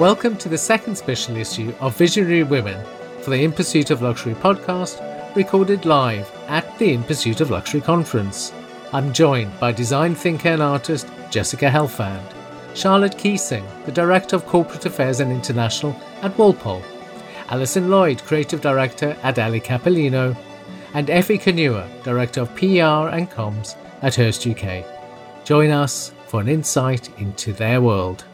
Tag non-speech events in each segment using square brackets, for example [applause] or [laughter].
Welcome to the second special issue of Visionary Women for the In Pursuit of Luxury podcast, recorded live at the In Pursuit of Luxury conference. I'm joined by design thinker and artist Jessica Helfand, Charlotte Keesing, the Director of Corporate Affairs and International at Walpole, Alison Lloyd, Creative Director at Ally Capellino, and Effie Kanua, Director of PR and Comms at Hearst UK. Join us for an insight into their world.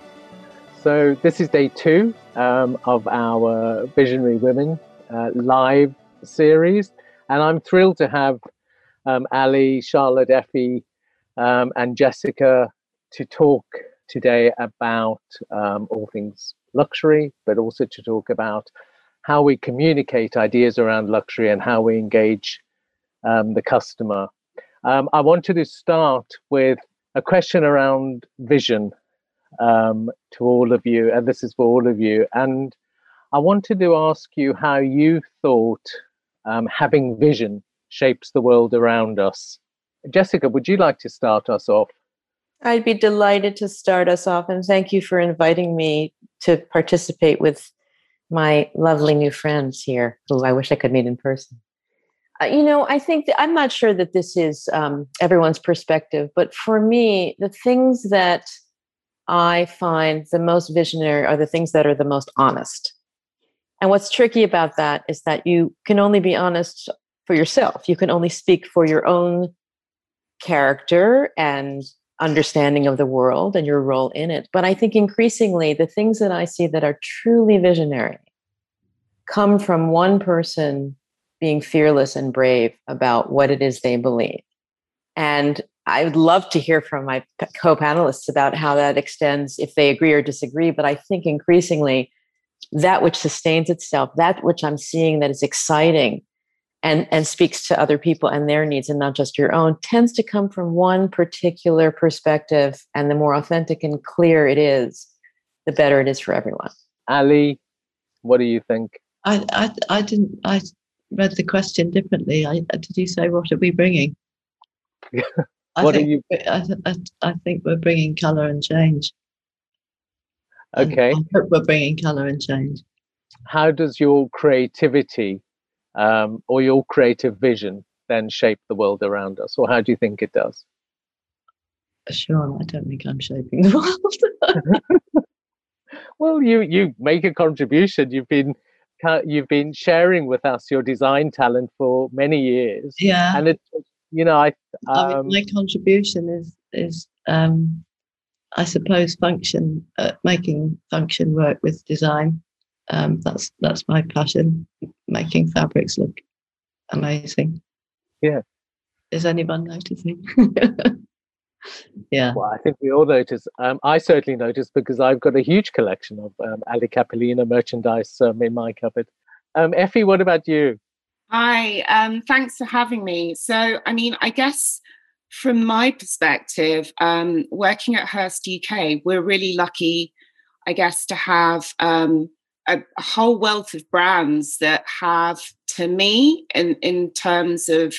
So, this is day two um, of our Visionary Women uh, live series, and I'm thrilled to have um, Ali, Charlotte, Effie, um, and Jessica to talk today about um, all things luxury, but also to talk about how we communicate ideas around luxury and how we engage um, the customer. Um, I wanted to start with a question around vision um, to all of you, and this is for all of you. And I wanted to ask you how you thought um, having vision shapes the world around us. Jessica, would you like to start us off? I'd be delighted to start us off, and thank you for inviting me to participate with my lovely new friends here, who I wish I could meet in person. Uh, you know, I think that, I'm not sure that this is um, everyone's perspective, but for me, the things that I find the most visionary are the things that are the most honest. And what's tricky about that is that you can only be honest for yourself. You can only speak for your own character and understanding of the world and your role in it. But I think increasingly, the things that I see that are truly visionary come from one person being fearless and brave about what it is they believe. And I would love to hear from my co panelists about how that extends, if they agree or disagree. But I think increasingly, that which sustains itself, that which I'm seeing that is exciting and, and speaks to other people and their needs and not just your own, tends to come from one particular perspective. And the more authentic and clear it is, the better it is for everyone. Ali, what do you think? I, I, I didn't, I read the question differently. I, did you say, what are we bringing? [laughs] what think, are you? I, I, I think we're bringing colour and change. Okay. I hope we're bringing colour and change. How does your creativity um, or your creative vision then shape the world around us, or how do you think it does? Sure, I don't think I'm shaping the world. [laughs] well, you you make a contribution. You've been you've been sharing with us your design talent for many years. Yeah, and it, you know, I, um, I mean, um my contribution is is um, I suppose function uh, making function work with design um, that's that's my passion, making fabrics look amazing. Yeah. Is anyone noticing? [laughs] yeah. Well, I think we all notice. Um, I certainly notice because I've got a huge collection of um, Ally Capellino merchandise um, in my cupboard. Um, Effie, what about you? Hi, um, thanks for having me. So, I mean, I guess from my perspective, um, working at Hearst UK, we're really lucky, I guess, to have um, a, a, whole wealth of brands that have, to me, in, in terms of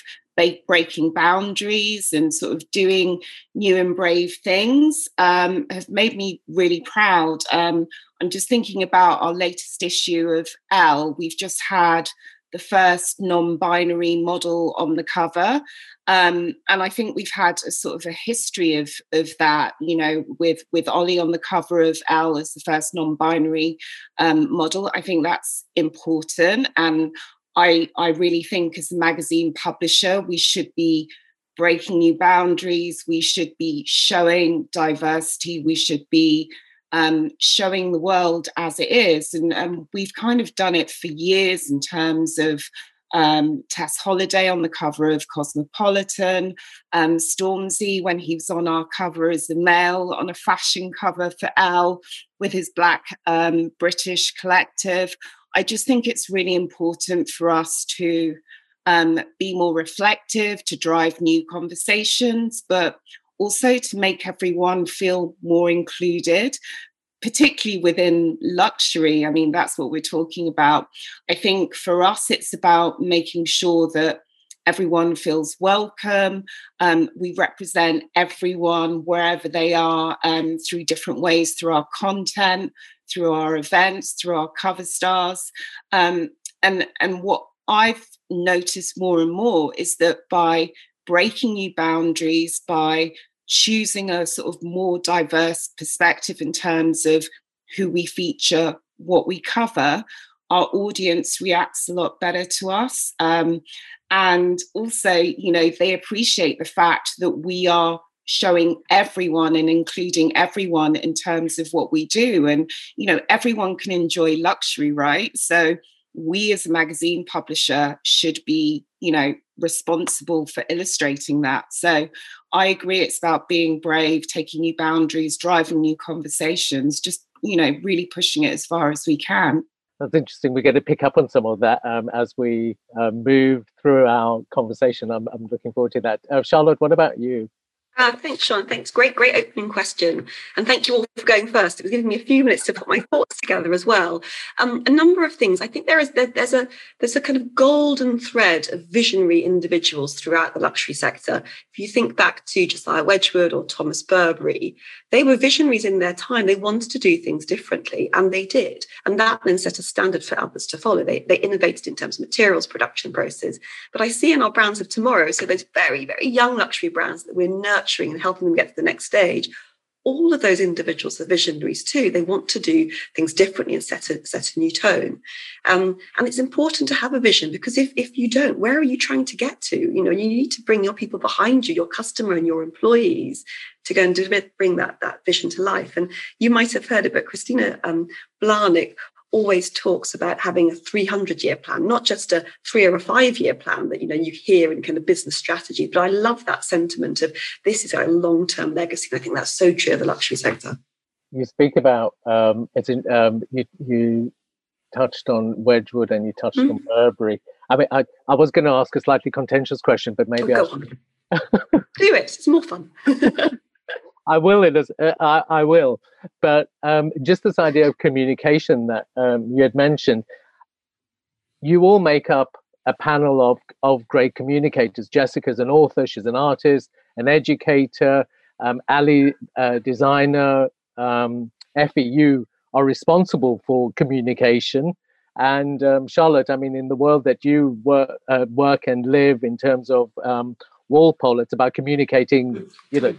breaking boundaries and sort of doing new and brave things, um, have made me really proud. Um, I'm just thinking about our latest issue of Elle. We've just had the first non-binary model on the cover um, and I think we've had a sort of a history of of that, you know, with with Ollie on the cover of Elle as the first non-binary um, model. I think that's important, and I I really think as a magazine publisher, we should be breaking new boundaries. We should be showing diversity. We should be um, showing the world as it is, and, and we've kind of done it for years in terms of um, Tess Holliday on the cover of Cosmopolitan, um, Stormzy when he was on our cover as the male on a fashion cover for Elle with his black um, British collective. I just think it's really important for us to um, be more reflective, to drive new conversations, but also to make everyone feel more included particularly within luxury. I mean, that's what we're talking about. I think for us, it's about making sure that everyone feels welcome. Um, we represent everyone wherever they are um, through different ways, through our content, through our events, through our cover stars. Um, and, and what I've noticed more and more is that by breaking new boundaries, by choosing a sort of more diverse perspective in terms of who we feature, what we cover, our audience reacts a lot better to us. Um, and also, you know, they appreciate the fact that we are showing everyone and including everyone in terms of what we do. And, you know, everyone can enjoy luxury, right? So we as a magazine publisher should be, you know, responsible for illustrating that. So I agree it's about being brave, taking new boundaries, driving new conversations, just, you know, really pushing it as far as we can. That's interesting. We're going to pick up on some of that um, as we uh, move through our conversation. I'm, I'm looking forward to that. Uh, Charlotte, what about you? Uh, thanks, Sean. Thanks. Great, great opening question. And thank you all for going first. It was giving me a few minutes to put my thoughts together as well. Um, a number of things. I think there is there, there's a there's a kind of golden thread of visionary individuals throughout the luxury sector. If you think back to Josiah Wedgwood or Thomas Burberry, they were visionaries in their time. They wanted to do things differently, and they did. And that then set a standard for others to follow. They, they innovated in terms of materials, production process. But I see in our brands of tomorrow, so those very, very young luxury brands that we're nurturing and helping them get to the next stage, all of those individuals are visionaries too. They want to do things differently and set a, set a new tone. Um, and it's important to have a vision because if, if you don't, where are you trying to get to? You know, you need to bring your people behind you, your customer and your employees to go and bring that, that vision to life. And you might have heard it, but Kristina um, Blahnik always talks about having a 300 year plan, not just a three or a five year plan that you know you hear in kind of business strategy. But I love that sentiment of this is a long term legacy. And I think that's so true of the luxury sector. You speak about um, it's in, um, you, you touched on Wedgwood and you touched mm. on Burberry. I mean, I, I was going to ask a slightly contentious question, but maybe oh, I do it. It's more fun. [laughs] I will. It is. Uh, I, I will. But um, just this idea of communication that um, you had mentioned, you all make up a panel of of great communicators. Jessica's an author. She's an artist, an educator. Um, Ali, uh, designer. Um, Effie, you are responsible for communication. And um, Charlotte, I mean, in the world that you work, uh, work and live in terms of um, Walpole, it's about communicating, you know,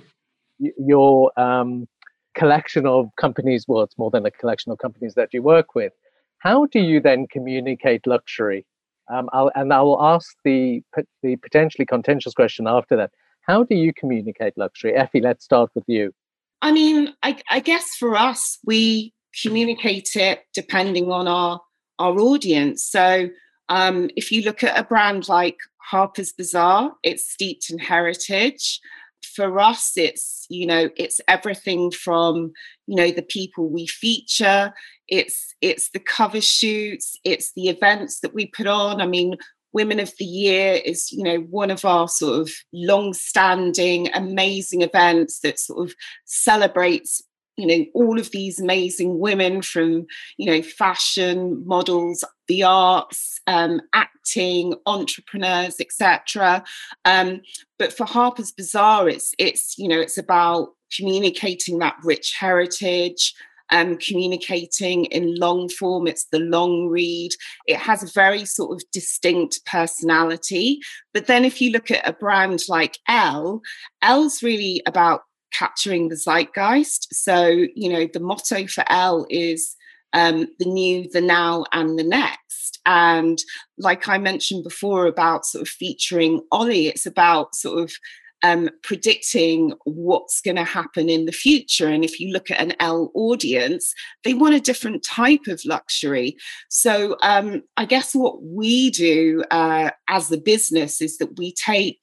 your um, collection of companies, well, it's more than a collection of companies that you work with. How do you then communicate luxury? Um, I'll, and I will ask the the potentially contentious question after that. How do you communicate luxury? Effie, let's start with you. I mean, I, I guess for us, we communicate it depending on our our audience. So um, if you look at a brand like Harper's Bazaar, it's steeped in heritage for us it's you know it's everything from you know the people we feature it's it's the cover shoots it's the events that we put on. I mean women of the year is you know one of our sort of long standing amazing events that sort of celebrates you know all of these amazing women from you know fashion models the arts um, acting entrepreneurs etc um, but for harper's bazaar it's it's you know it's about communicating that rich heritage um, communicating in long form. It's the long read. It has a very sort of distinct personality. But then if you look at a brand like Elle, Elle's really about capturing the zeitgeist. So, you know, the motto for Elle is um, the new, the now, and the next. And like I mentioned before about sort of featuring Ollie, it's about sort of um, predicting what's going to happen in the future. And if you look at an Elle audience, they want a different type of luxury. So um, I guess what we do uh, as the business is that we take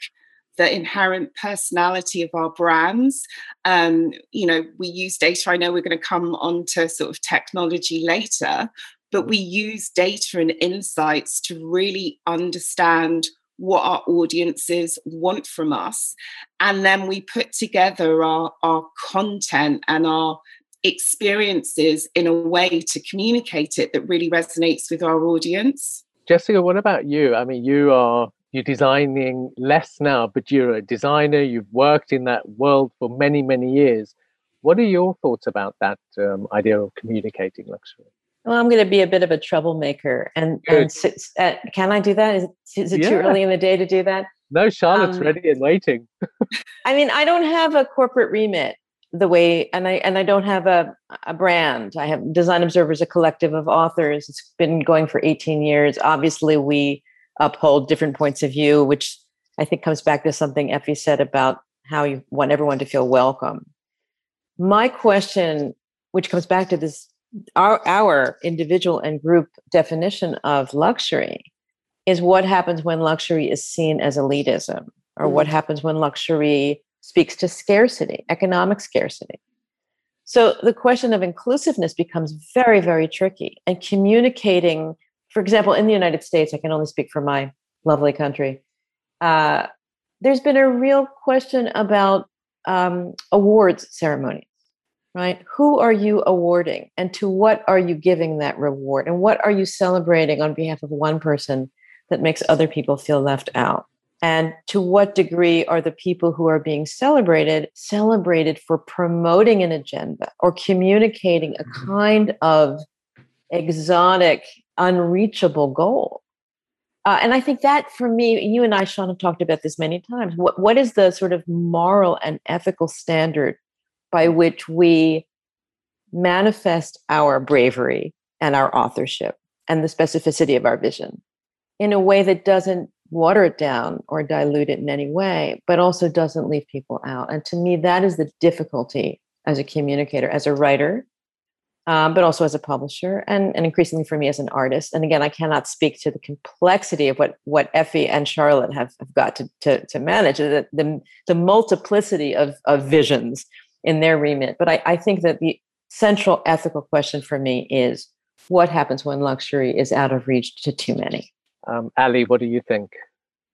the inherent personality of our brands. Um, you know, we use data. I know we're going to come on to sort of technology later, but we use data and insights to really understand what our audiences want from us. And then we put together our, our content and our experiences in a way to communicate it that really resonates with our audience. Jessica, what about you? I mean, you are you're designing less now, but you're a designer, you've worked in that world for many, many years. What are your thoughts about that um, idea of communicating luxury? Well, I'm going to be a bit of a troublemaker, and, and uh, can I do that? Is, is it yeah. too early in the day to do that? No, Charlotte's um, ready and waiting. I mean, I don't have a corporate remit the way, and I and I don't have a a brand. I have Design Observers, a collective of authors. It's been going for 18 years. Obviously, we uphold different points of view, which I think comes back to something Effie said about how you want everyone to feel welcome. My question, which comes back to this our, our individual and group definition of luxury, is what happens when luxury is seen as elitism, or what mm. happens when luxury speaks to scarcity, economic scarcity. So the question of inclusiveness becomes very, very tricky. And communicating, for example, in the United States, I can only speak for my lovely country. Uh, there's been a real question about um, awards ceremonies, right? Who are you awarding, and to what are you giving that reward, and what are you celebrating on behalf of one person that makes other people feel left out? And to what degree are the people who are being celebrated celebrated for promoting an agenda or communicating a mm-hmm. kind of exotic, unreachable goal? Uh, and I think that for me, you and I, Sean, have talked about this many times. What, what is the sort of moral and ethical standard by which we manifest our bravery and our authorship and the specificity of our vision in a way that doesn't water it down or dilute it in any way, but also doesn't leave people out. And to me, that is the difficulty as a communicator, as a writer, um, but also as a publisher, and, and increasingly for me as an artist. And again, I cannot speak to the complexity of what what Effie and Charlotte have, have got to, to, to manage, the, the, the multiplicity of, of visions in their remit. But I, I think that the central ethical question for me is what happens when luxury is out of reach to too many? Um, Ali, what do you think?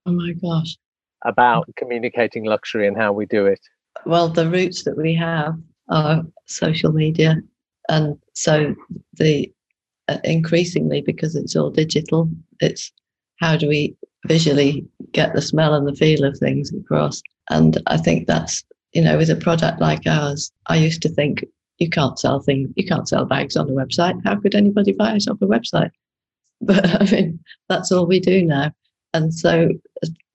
Oh my gosh. About communicating luxury and how we do it? Well, the routes that we have are social media. And so the uh, increasingly, because it's all digital, it's how do we visually get the smell and the feel of things across? And I think that's, you know, with a product like ours, I used to think you can't sell things, you can't sell bags on a website. How could anybody buy it off a website? [laughs] But I mean, that's all we do now. And so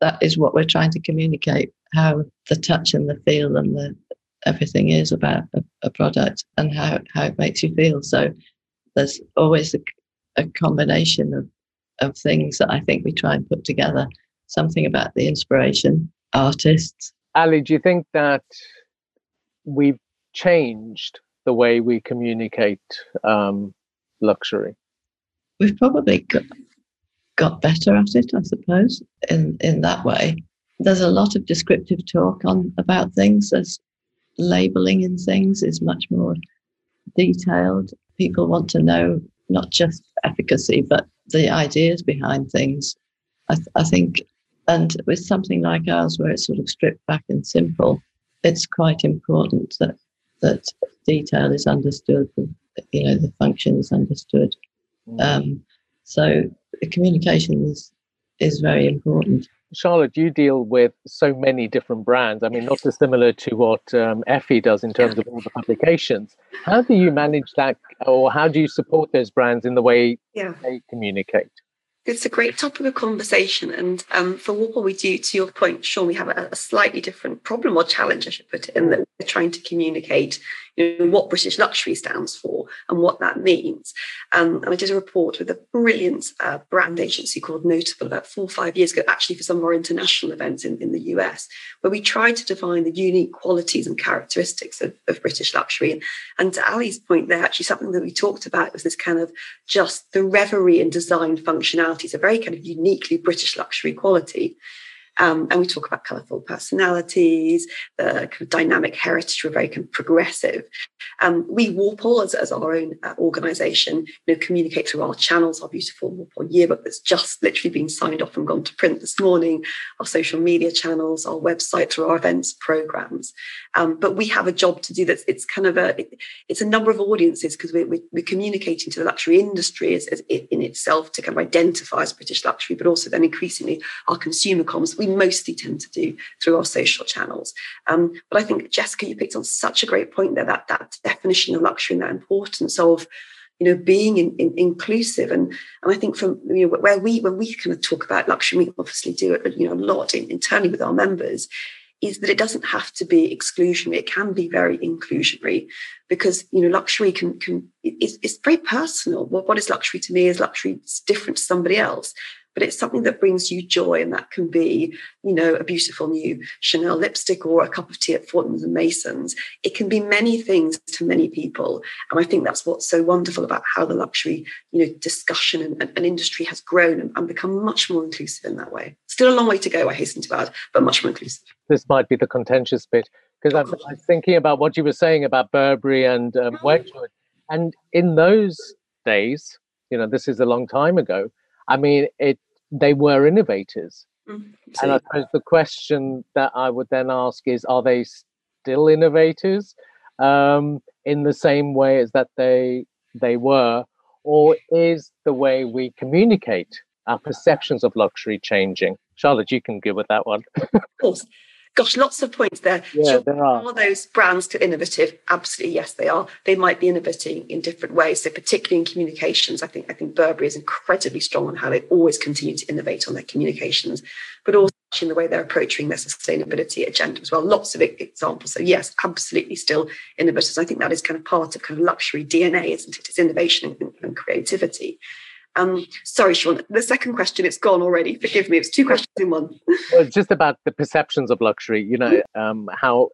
that is what we're trying to communicate how the touch and the feel and the everything is about a, a product and how, how it makes you feel. So there's always a, a combination of, of things that I think we try and put together. Something about the inspiration, artists. Ali, do you think that we've changed the way we communicate um, luxury? we've probably got, got better at it, I suppose, in, in that way. There's a lot of descriptive talk on about things. There's labeling in things is much more detailed. People want to know not just efficacy, but the ideas behind things. I, th- I think, and with something like ours, where it's sort of stripped back and simple, it's quite important that that detail is understood. You know, the function is understood. Mm. Um, so communication is is very important. Charlotte, you deal with so many different brands. I mean, not dissimilar to what um, Effie does in terms of all the publications. How do you manage that, or how do you support those brands in the way yeah. they communicate? It's a great topic of conversation. And um, for what we do, to your point, Sean, we have a, a, slightly different problem or challenge, I should put it, in that we're trying to communicate you know, what British luxury stands for and what that means. Um, and I did a report with a brilliant uh, brand agency called Notable about four or five years ago, actually for some of our international events in, in the US, where we tried to define the unique qualities and characteristics of, of British luxury. And, and to Ali's point there, actually something that we talked about was this kind of just the reverie and design functionalities, a very kind of uniquely British luxury quality. Um, and we talk about colourful personalities, the kind of dynamic heritage, we're very kind of progressive. Um, we Walpole, as, as our own uh, organisation, you know, communicate through our channels, our beautiful Walpole yearbook that's just literally been signed off and gone to print this morning, our social media channels, our website, through our events programs. Um, but we have a job to do that's it's kind of a it, it's a number of audiences because we're, we're, communicating to the luxury industry as, as it, in itself to kind of identify as British luxury, but also then increasingly our consumer comms. We mostly tend to do through our social channels. Um, but I think Jessica, you picked on such a great point there that that definition of luxury and that importance of you know being in, in, inclusive. And and I think from you know where we when we kind of talk about luxury we obviously do it you know a lot in, internally with our members is that it doesn't have to be exclusionary. It can be very inclusionary because you know luxury can can it's, it's very personal. What, what is luxury to me is luxury it's different to somebody else but it's something that brings you joy. And that can be, you know, a beautiful new Chanel lipstick or a cup of tea at Fortnum's and Mason's. It can be many things to many people. And I think that's what's so wonderful about how the luxury, you know, discussion and, and, and industry has grown and, and become much more inclusive in that way. Still a long way to go, I hasten to add, but much more inclusive. This might be the contentious bit because I'm, I'm, thinking about what you were saying about Burberry and um, mm. Wedgwood. And in those days, you know, this is a long time ago. I mean, it they were innovators. Mm, and I suppose the question that I would then ask is, are they still innovators um, in the same way as that they they were, or is the way we communicate our perceptions of luxury changing? Charlotte, you can give with that one. of course. Gosh, lots of points there. Yeah, sure, there are. are those brands still innovative? Absolutely, yes, they are. They might be innovating in different ways. So, particularly in communications, I think I think Burberry is incredibly strong on how they always continue to innovate on their communications, but also in the way they're approaching their sustainability agenda as well. Lots of examples. So, yes, absolutely still innovators. I think that is kind of part of kind of luxury DNA, isn't it? It's innovation and, and creativity. Um, sorry, Sean. The second question, it's gone already. Forgive me. It's two questions in one. well, it's just about the perceptions of luxury. You know, um, how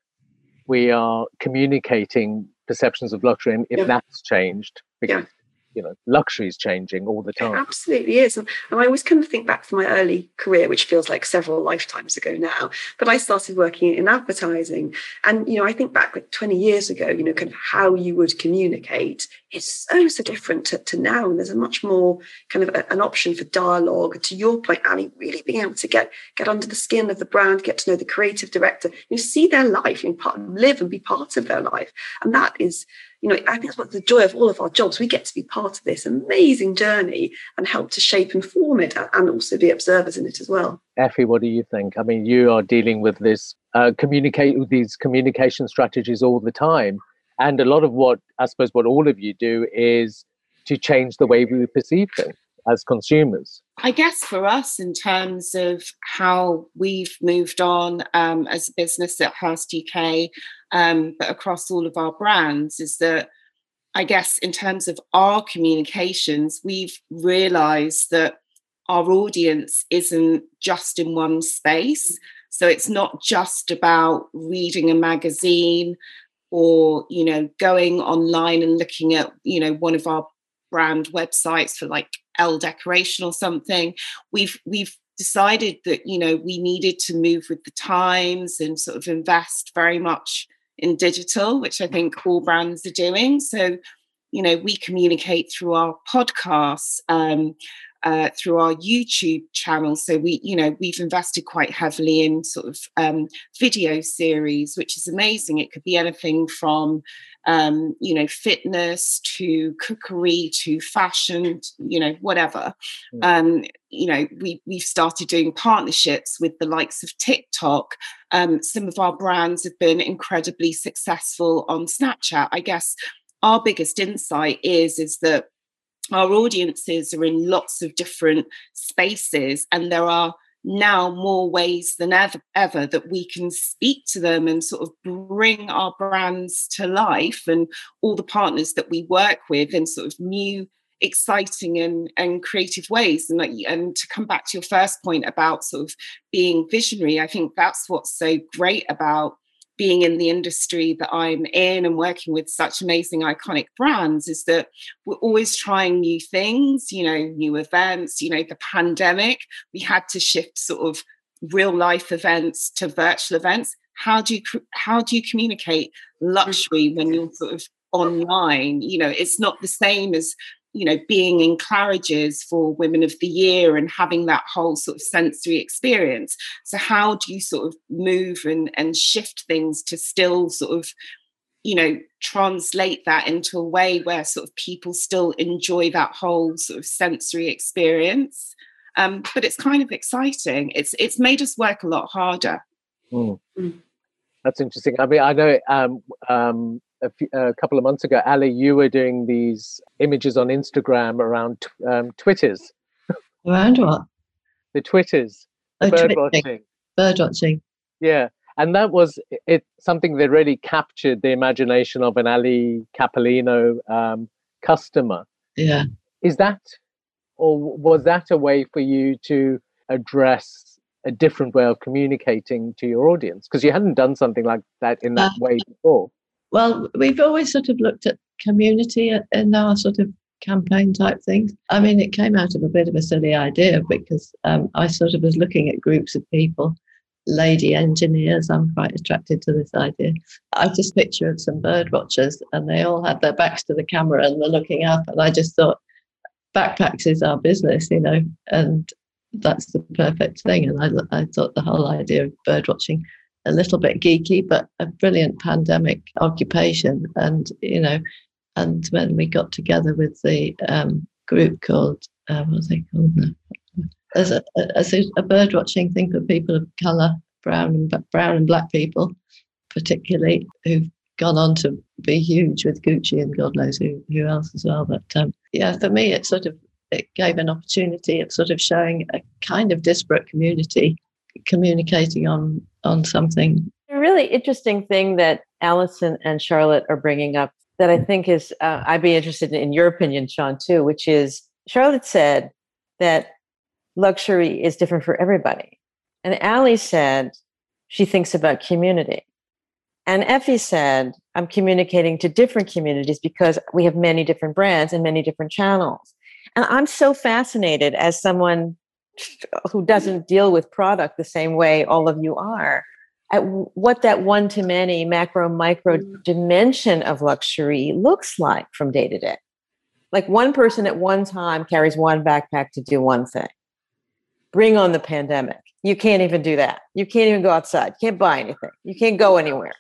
we are communicating perceptions of luxury, and if yeah. that's changed, because yeah you know luxury is changing all the time. it absolutely is and, and i always kind of think back to my early career which feels like several lifetimes ago now but i started working in advertising and you know i think back like 20 years ago you know kind of how you would communicate is so so different to, to now and there's a much more kind of a, an option for dialogue. To your point annie really being able to get get under the skin of the brand get to know the creative director you see their life you know, live and be part of their life and that is you know, I think that's what the joy of all of our jobs. We get to be part of this amazing journey and help to shape and form it and also be observers in it as well. Effie, what do you think? I mean, you are dealing with this uh, communicate with these communication strategies all the time. And a lot of what I suppose what all of you do is to change the way we perceive things as consumers? I guess for us, in terms of how we've moved on um, as a business at Hearst UK, um, but across all of our brands, is that I guess in terms of our communications, we've realized that our audience isn't just in one space. So it's not just about reading a magazine or you know going online and looking at you know one of our brand websites for like Elle decoration or something. We've we've decided that you know we needed to move with the times and sort of invest very much in digital, which I think all brands are doing. So, you know, we communicate through our podcasts. Um, uh, through our YouTube channel. So we, you know, we've invested quite heavily in sort of um, video series, which is amazing. It could be anything from, um, you know, fitness to cookery to fashion, you know, whatever. Mm. Um, you know, we we've started doing partnerships with the likes of TikTok. Um, some of our brands have been incredibly successful on Snapchat. I guess our biggest insight is is that our audiences are in lots of different spaces and there are now more ways than ever, ever that we can speak to them and sort of bring our brands to life and all the partners that we work with in sort of new exciting and, and creative ways. And like and to come back to your first point about sort of being visionary i think that's what's so great about being in the industry that I'm in and working with such amazing iconic brands is that we're always trying new things, you know, new events, you know, the pandemic, we had to shift sort of real life events to virtual events. How do you how do you communicate mm. luxury when you're sort of online. You know, it's not the same as you know being in Claridge's for Women of the Year and having that whole sort of sensory experience. So how do you sort of move and and shift things to still sort of you know translate that into a way where sort of people still enjoy that whole sort of sensory experience um, but it's kind of exciting it's it's made us work a lot harder mm. Mm. that's interesting i mean i know um, um, a, few, a, couple of months ago ali you were doing these images on instagram around um, twitchers. Around what? The twitchers. Oh, bird watching. Bird watching. Yeah and that was it something that really captured the imagination of an Ally Capellino um, customer. Yeah, is that, or was that a way for you to address a different way of communicating to your audience? Because you hadn't done something like that in that uh, way before? Well, we've always sort of looked at community in our sort of campaign type things. I mean, it came out of a bit of a silly idea because um, I sort of was looking at groups of people lady engineers. I'm quite attracted to this idea. I just picture of some bird watchers and they all had their backs to the camera and they're looking up. And I just thought, backpacks is our business, you know, and that's the perfect thing. And I, I thought the whole idea of bird watching a little bit geeky, but a brilliant pandemic occupation. And, you know, and when we got together with the um, group called, uh, what was they called now? as a, a, a bird watching thing for people of colour, brown and brown and black people, particularly who've gone on to be huge with Gucci and God knows who, who else as well. But um, yeah, for me, it sort of it gave an opportunity of sort of showing a kind of disparate community communicating on on something. A really interesting thing that Alison and Charlotte are bringing up that I think is uh, I'd be interested in your opinion, Sean, too, which is Charlotte said that luxury is different for everybody. And Ali said she thinks about community. And Effie said, I'm communicating to different communities because we have many different brands and many different channels. And I'm so fascinated as someone who doesn't deal with product the same way all of you are at what that one to many macro micro mm. dimension of luxury looks like from day to day. Like one person at one time carries one backpack to do one thing bring on the pandemic. You can't even do that. You can't even go outside. You can't buy anything. You can't go anywhere.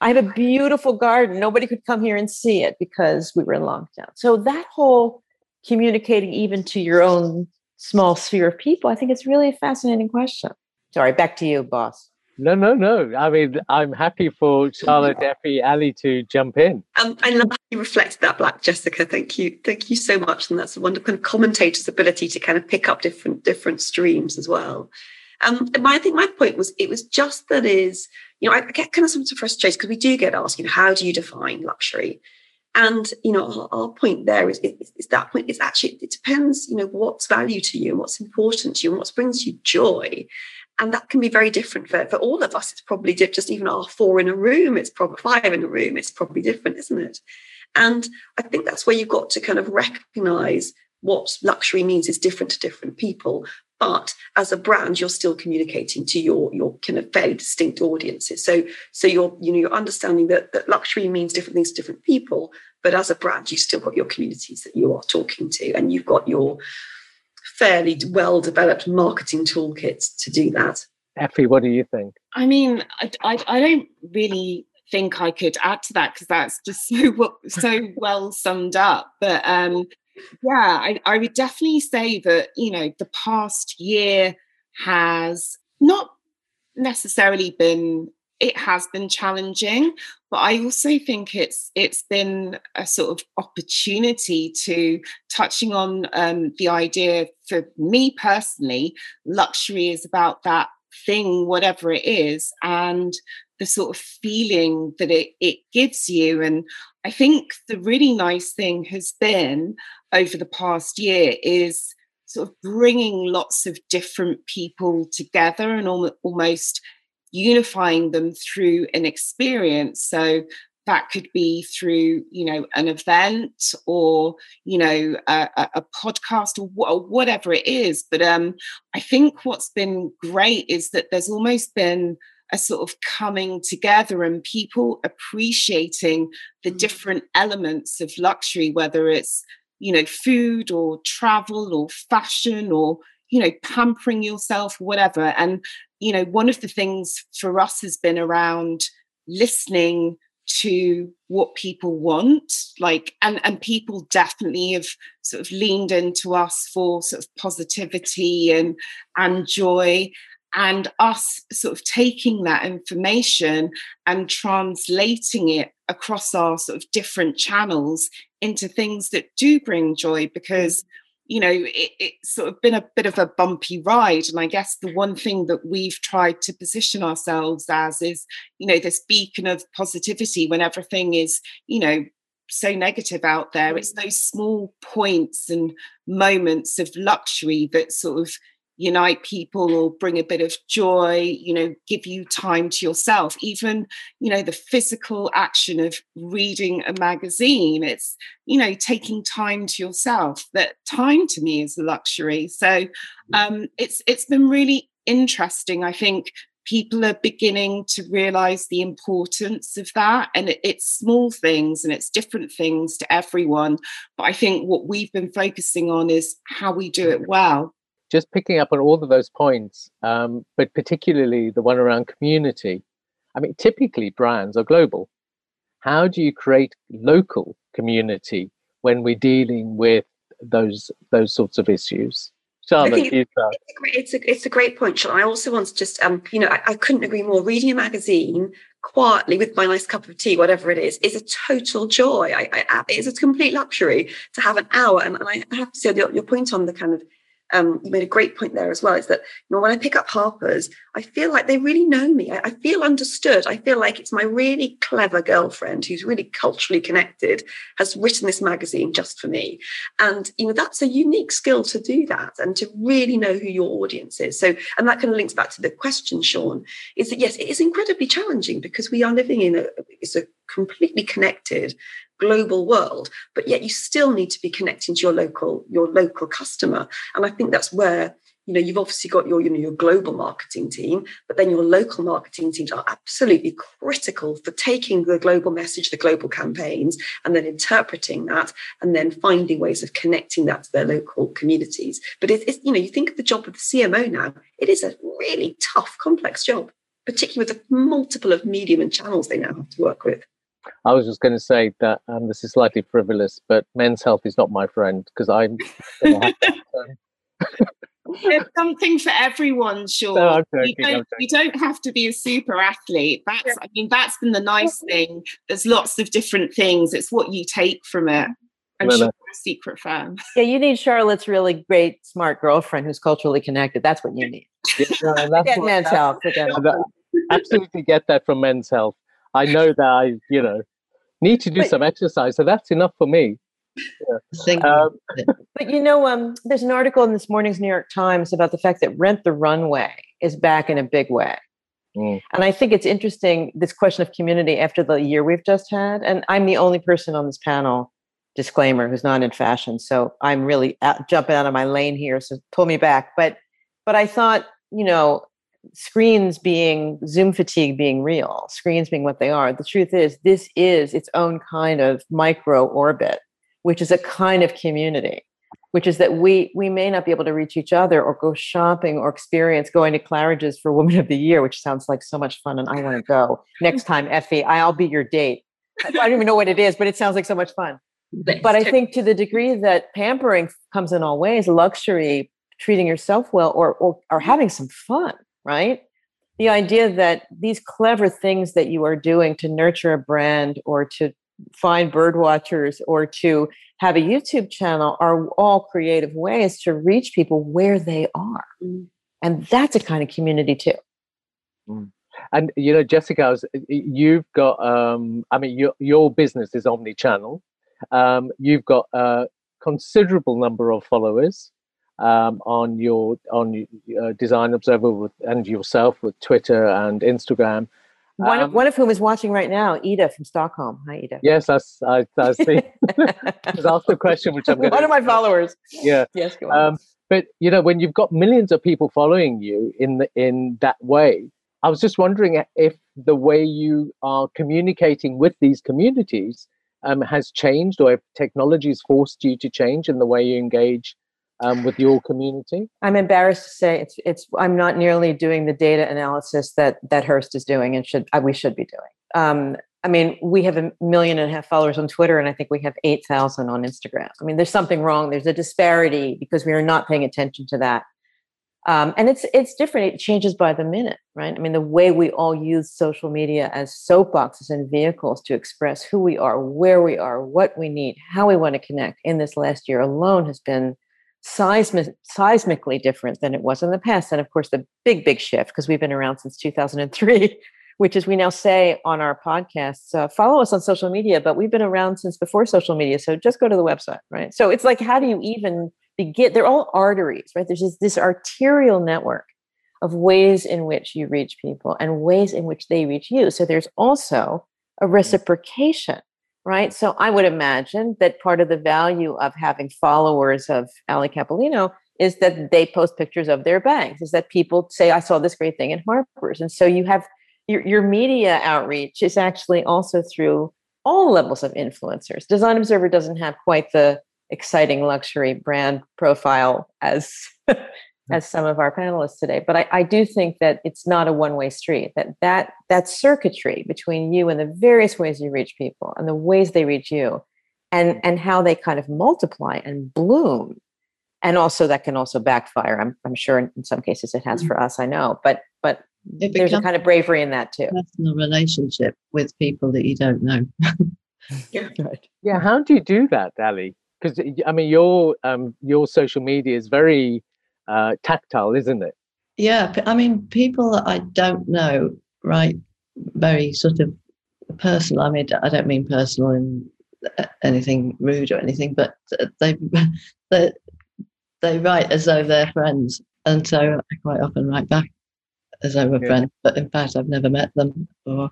I have a beautiful garden. Nobody could come here and see it because we were in lockdown. So that whole communicating even to your own small sphere of people, I think it's really a fascinating question. Sorry, back to you, boss. No, no, no. I mean, I'm happy for Charlotte, Effie, Ali to jump in. Um, I love how you reflected that, Black Jessica. Thank you, thank you so much. And that's a wonderful kind of commentator's ability to kind of pick up different different streams as well. Um, my, I think my point was it was just that is, you know, I get kind of some frustrated because we do get asked, you know, how do you define luxury? And you know, our, our point there is, is, is that point is actually it depends, you know, what's value to you and what's important to you and what brings you joy. And that can be very different for, for all of us. It's probably just even our four in a room it's probably five in a room it's probably different isn't it? And i think that's where you've got to kind of recognize what luxury means is different to different people but as a brand you're still communicating to your your kind of fairly distinct audiences so so you're you know you're understanding that that luxury means different things to different people but as a brand you've still got your communities that you are talking to and you've got your fairly well developed marketing toolkits to do that. Effie, what do you think? I mean, I, I, I don't really think I could add to that because that's just [laughs] so so well summed up. But um, yeah, I, I would definitely say that you know the past year has not necessarily been it has been challenging but i also think it's it's been a sort of opportunity to touching on um, the idea for me personally luxury is about that thing whatever it is and the sort of feeling that it, it gives you and i think the really nice thing has been over the past year is sort of bringing lots of different people together and almost unifying them through an experience. So that could be through you know an event or you know a, a podcast or, or, whatever it is but um i think what's been great is that there's almost been a sort of coming together and people appreciating the mm. different elements of luxury, whether it's, you know, food or travel or fashion or, you know, pampering yourself, whatever. And, you know, one of the things for us has been around listening to what people want like and and people definitely have sort of leaned into us for sort of positivity and and joy and us sort of taking that information and translating it across our sort of different channels into things that do bring joy because mm. you know it, it's sort of been a bit of a bumpy ride. And i guess the one thing that we've tried to position ourselves as is you know this beacon of positivity when everything is you know so negative out there. It's mm. those small points and moments of luxury that sort of unite people or bring a bit of joy you know give you time to yourself. Even you know the physical action of reading a magazine it's you know taking time to yourself. That time to me is a luxury. So mm-hmm. um it's it's been really interesting. I think people are beginning to realize the importance of that and it, it's small things and it's different things to everyone. But i think what we've been focusing on is how we do it well just picking up on all of those points, um, but particularly the one around community. I mean, typically brands are global. How do you create local community when we're dealing with those those sorts of issues? Charlotte, it's, a great, it's, a, it's a great point, Charlotte. I also want to just, um, you know, I, I couldn't agree more. Reading a magazine quietly with my nice cup of tea, whatever it is, is a total joy. I, I, it's a complete luxury to have an hour. And, and I have to say, your, your point on the kind of um, you made a great point there as well is that you know when i pick up harper's i feel like they really know me. I, I, feel understood. I feel like it's my really clever girlfriend who's really culturally connected has written this magazine just for me. And you know that's a unique skill to do that and to really know who your audience is. So and that kind of links back to the question sean is that yes it is incredibly challenging because we are living in a it's a completely connected global world but yet you still need to be connecting to your local your local customer. And i think that's where you know you've obviously got your you know your global marketing team but then your local marketing teams are absolutely critical for taking the global message the global campaigns and then interpreting that and then finding ways of connecting that to their local communities. But it's, it's you know you think of the job of the cmo now it is a really tough complex job particularly with the multiple of medium and channels they now have to work with I was just going to say that um, this is slightly frivolous, but men's health is not my friend because I'm. [laughs] There's something for everyone, sure. No, you, don't, you don't have to be a super athlete. That's, yeah. I mean, that's been the nice thing. There's lots of different things. It's what you take from it. I'm well, sure a secret fan. [laughs] Yeah, you need Charlotte's really great, smart girlfriend who's culturally connected. That's what you need. Yeah, no, that's get men's health. Absolutely get that from men's health. I know that I, you know, need to do but, some exercise. So that's enough for me. [laughs] Yeah. Um, [laughs] but you know, um, there's an article in this morning's New York Times about the fact that Rent the Runway is back in a big way. Mm. And I think it's interesting this question of community after the year we've just had. And I'm the only person on this panel, disclaimer, who's not in fashion. So I'm really out, jumping out of my lane here. So pull me back. But but I thought, you know, screens being Zoom fatigue being real, screens being what they are. The truth is, this is its own kind of micro orbit, which is a kind of community, which is that we we may not be able to reach each other or go shopping or experience going to Claridge's for Woman of the Year, which sounds like so much fun, and I want to go next [laughs] time. Effie, I'll be your date. I don't even know what it is, but it sounds like so much fun. But I think to the degree that pampering comes in all ways, luxury, treating yourself well, or or, or having some fun right? The idea that these clever things that you are doing to nurture a brand or to find bird watchers or to have a YouTube channel are all creative ways to reach people where they are. Mm. And that's a kind of community too. Mm. And you know, Jessica, you've got um, I mean your your business is omni-channel. Um, you've got a considerable number of followers um, on your on uh, Design Observer with, and yourself with Twitter and Instagram. One, um, one of whom is watching right now, Ida from Stockholm. Hi, Ida. Yes, I, I, I see. [laughs] Just asked a question, which I'm going One of my followers. Yeah. Yes, go on. Um, but you know, when you've got millions of people following you in the, in that way, I was just wondering if the way you are communicating with these communities um, has changed, or if technology has forced you to change in the way you engage um, with your community? I'm embarrassed to say it's it's. I'm not nearly doing the data analysis that that Hearst is doing and should uh, we should be doing. Um, I mean, we have a million and a half followers on Twitter, and I think we have eight thousand on Instagram. I mean, there's something wrong. There's a disparity because we are not paying attention to that. Um, and it's it's different. It changes by the minute, right? I mean, the way we all use social media as soapboxes and vehicles to express who we are, where we are, what we need, how we want to connect in this last year alone has been seismic, seismically different than it was in the past. And of course, the big, big shift, because we've been around since 2003, [laughs] which is we now say on our podcasts, uh, follow us on social media, but we've been around since before social media. So just go to the website, right? So it's like, how do you even begin? They're all arteries, right? There's just this arterial network of ways in which you reach people and ways in which they reach you. So there's also a reciprocation right? So I would imagine that part of the value of having followers of Ally Capellino is that they post pictures of their bags, is that people say, I saw this great thing in Harper's. And so you have your, your media outreach is actually also through all levels of influencers. Design Observer doesn't have quite the exciting luxury brand profile as [laughs] as some of our panelists today. But I, I do think that it's not a one-way street. That that that circuitry between you and the various ways you reach people and the ways they reach you, and and how they kind of multiply and bloom, and also that can also backfire. I'm I'm sure in, in some cases it has mm-hmm. for us. I know, but but there's a kind of bravery in that too. Personal relationship with people that you don't know. [laughs] yeah. Yeah. How do you do that, Ali? Because I mean, your um, your social media is very uh, tactile, isn't it? Yeah, I mean, people that I don't know, right? Very sort of personal. I mean, I don't mean personal in uh, anything rude or anything, but they [laughs] they they write as though they're friends, and so I quite often write back as though we're yeah. friends. But in fact, I've never met them, or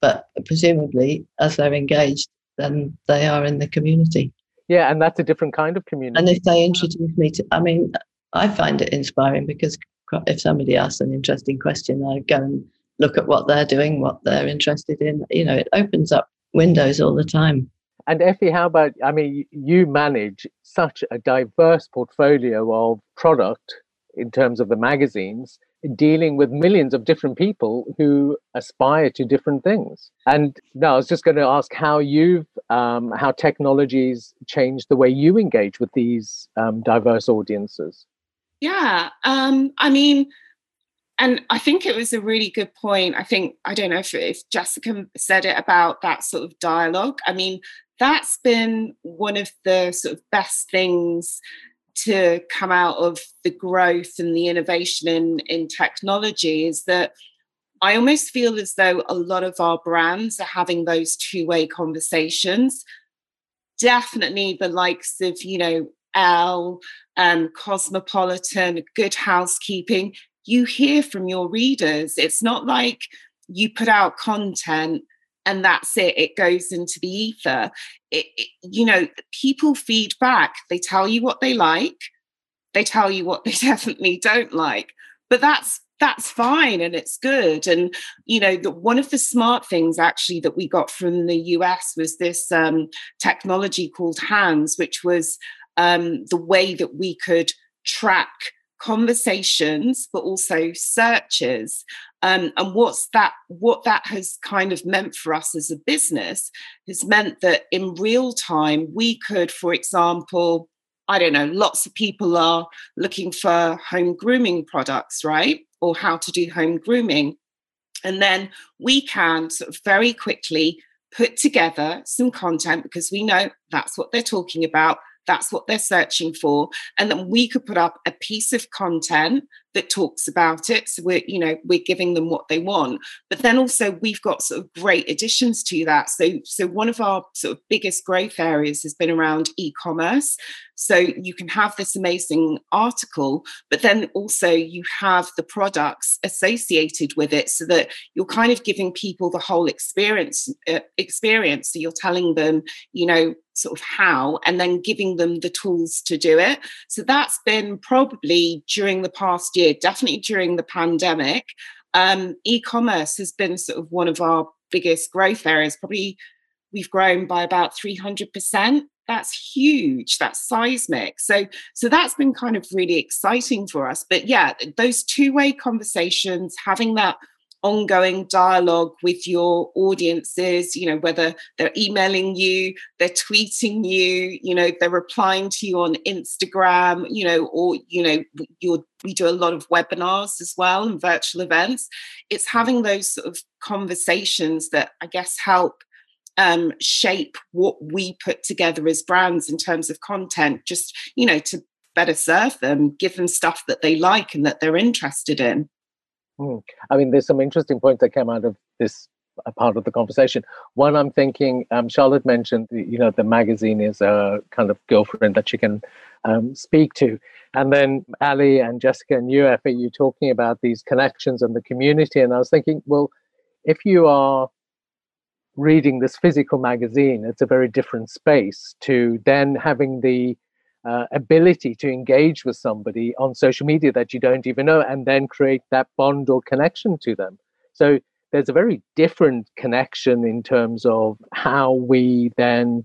but presumably, as they're engaged, then they are in the community. Yeah, and that's a different kind of community. And if they introduce me to, I mean, I find it inspiring because if somebody asks an interesting question, I go and look at what they're doing, what they're interested in. You know, it opens up windows all the time. And Effie, how about? I mean, you manage such a diverse portfolio of product in terms of the magazines, dealing with millions of different people who aspire to different things. And now I was just going to ask how you've, um, how technologies changed the way you engage with these um, diverse audiences. Yeah. Um, I mean, and I think it was a really good point. I think, I don't know if, if Jessica said it about that sort of dialogue. I mean, that's been one of the sort of best things to come out of the growth and the innovation in, in technology is that I almost feel as though a lot of our brands are having those two way conversations. Definitely the likes of, you know, Elle, um, Cosmopolitan, Good Housekeeping, you hear from your readers. It's not like you put out content and that's it, it goes into the ether. It, it, you know, people feed back, they tell you what they like, they tell you what [laughs] they definitely don't like. But that's that's fine and it's good. And you know, the, one of the smart things actually that we got from the US was this um, technology called Hands, which was um, the way that we could track conversations but also searches. Um, and what's that what that has kind of meant for us as a business has meant that in real time we could for example i don't know lots of people are looking for home grooming products right? Or how to do home grooming. And then we can sort of very quickly put together some content because we know that's what they're talking about that's what they're searching for. And then we could put up a piece of content that talks about it. So we're you know we're giving them what they want. But then also we've got sort of great additions to that. So so one of our sort of biggest growth areas has been around e-commerce. So you can have this amazing article but then also you have the products associated with it so that you're kind of giving people the whole experience uh, experience. So you're telling them you know sort of how and then giving them the tools to do it. So that's been probably during the past year definitely during the pandemic um, e-commerce has been sort of one of our biggest growth areas. Probably we've grown by about 300%. That's huge. That's seismic. So, so that's been kind of really exciting for us. But yeah, those two-way conversations, having that ongoing dialogue with your audiences you know whether they're emailing you they're tweeting you you know they're replying to you on instagram you know or you know you're we do a lot of webinars as well and virtual events. It's having those sort of conversations that i guess help um, shape what we put together as brands in terms of content just you know to better serve them give them stuff that they like and that they're interested in Mm. I mean, there's some interesting points that came out of this uh, part of the conversation. One, I'm thinking, um, Charlotte mentioned, you know, the magazine is a kind of girlfriend that she can um, speak to. And then Ali and Jessica and you, Effie, you talking about these connections and the community. And I was thinking, well, if you are reading this physical magazine, it's a very different space to then having the uh, ability to engage with somebody on social media that you don't even know and then create that bond or connection to them. So there's a very different connection in terms of how we then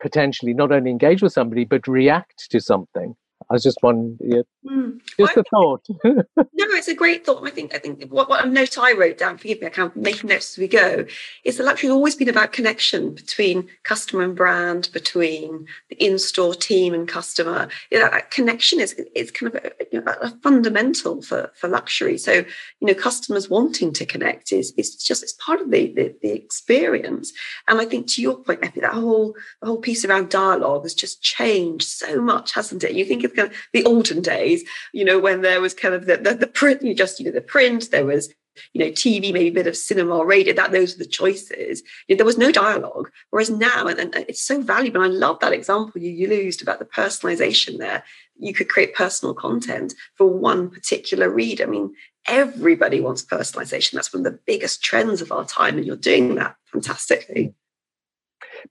potentially not only engage with somebody but react to something I was just one, yeah, mm. just a thought. [laughs] no, it's a great thought. I think I think what, what a note I wrote down, forgive me, I can't make notes as we go, is that luxury has always been about connection between customer and brand, between the in-store team and customer. You know, that connection is is kind of a, you know, a, fundamental for, for luxury. So, you know, customers wanting to connect is is just it's part of the, the, the experience. And I think to your point, Effie, that whole the whole piece around dialogue has just changed so much, hasn't it? You think of kind of the olden days, you know, when there was kind of the, the, the print, you just, you know, the print, there was, you know, TV, maybe a bit of cinema, radio, that those are the choices. You know, there was no dialogue. Whereas now, and, and it's so valuable. I love that example you used about the personalization there. You could create personal content for one particular read. I mean, everybody wants personalization. That's one of the biggest trends of our time, and you're doing that fantastically.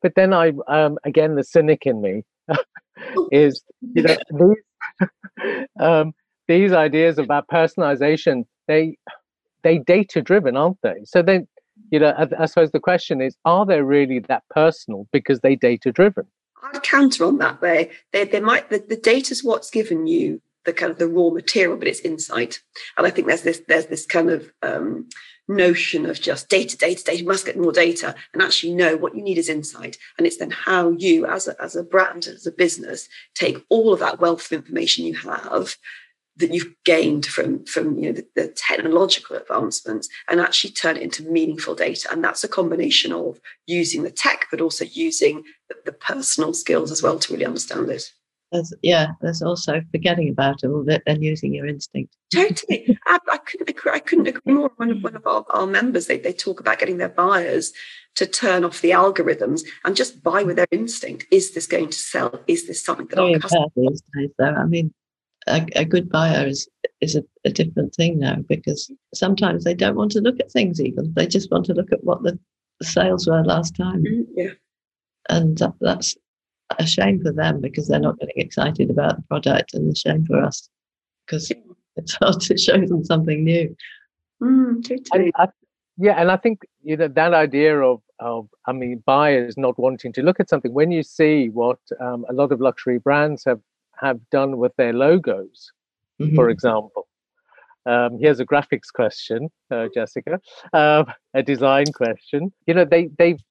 But then I, um, again, the cynic in me [laughs] is [laughs] you know these [laughs] um, these ideas about personalization they they data driven aren't they? So then you know I, I, suppose the question is are they really that personal because they data driven i'd counter on that they they, they might the, the data's what's given you the kind of the raw material but it's insight. And i think there's this there's this kind of um, notion of just data, data, data, you must get more data. And actually, no, what you need is insight. And it's then how you, as a, as a brand, as a business, take all of that wealth of information you have that you've gained from from you know the, the, technological advancements and actually turn it into meaningful data and that's a combination of using the tech but also using the, the personal skills as well to really understand it there's, yeah, there's also forgetting about all of it and using your instinct. [laughs] Totally. I, I, couldn't agree, I couldn't agree more. One of, one of our, our members, they, they talk about getting their buyers to turn off the algorithms and just buy with their instinct. Is this going to sell? Is this something that Very our customers... these days, though. I mean, a, a, good buyer is is a, a, different thing now because sometimes they don't want to look at things even. They just want to look at what the, the sales were last time. Mm, yeah. And that, that's a shame for them because they're not getting excited about the product, and a shame for us because it's hard to show them something new. Mm, totally. I, yeah, and I think you know that idea of of I mean buyers not wanting to look at something when you see what um, a lot of luxury brands have have done with their logos, mm-hmm. for example. Um, here's a graphics question, uh, Jessica, um, a design question. You know, they they've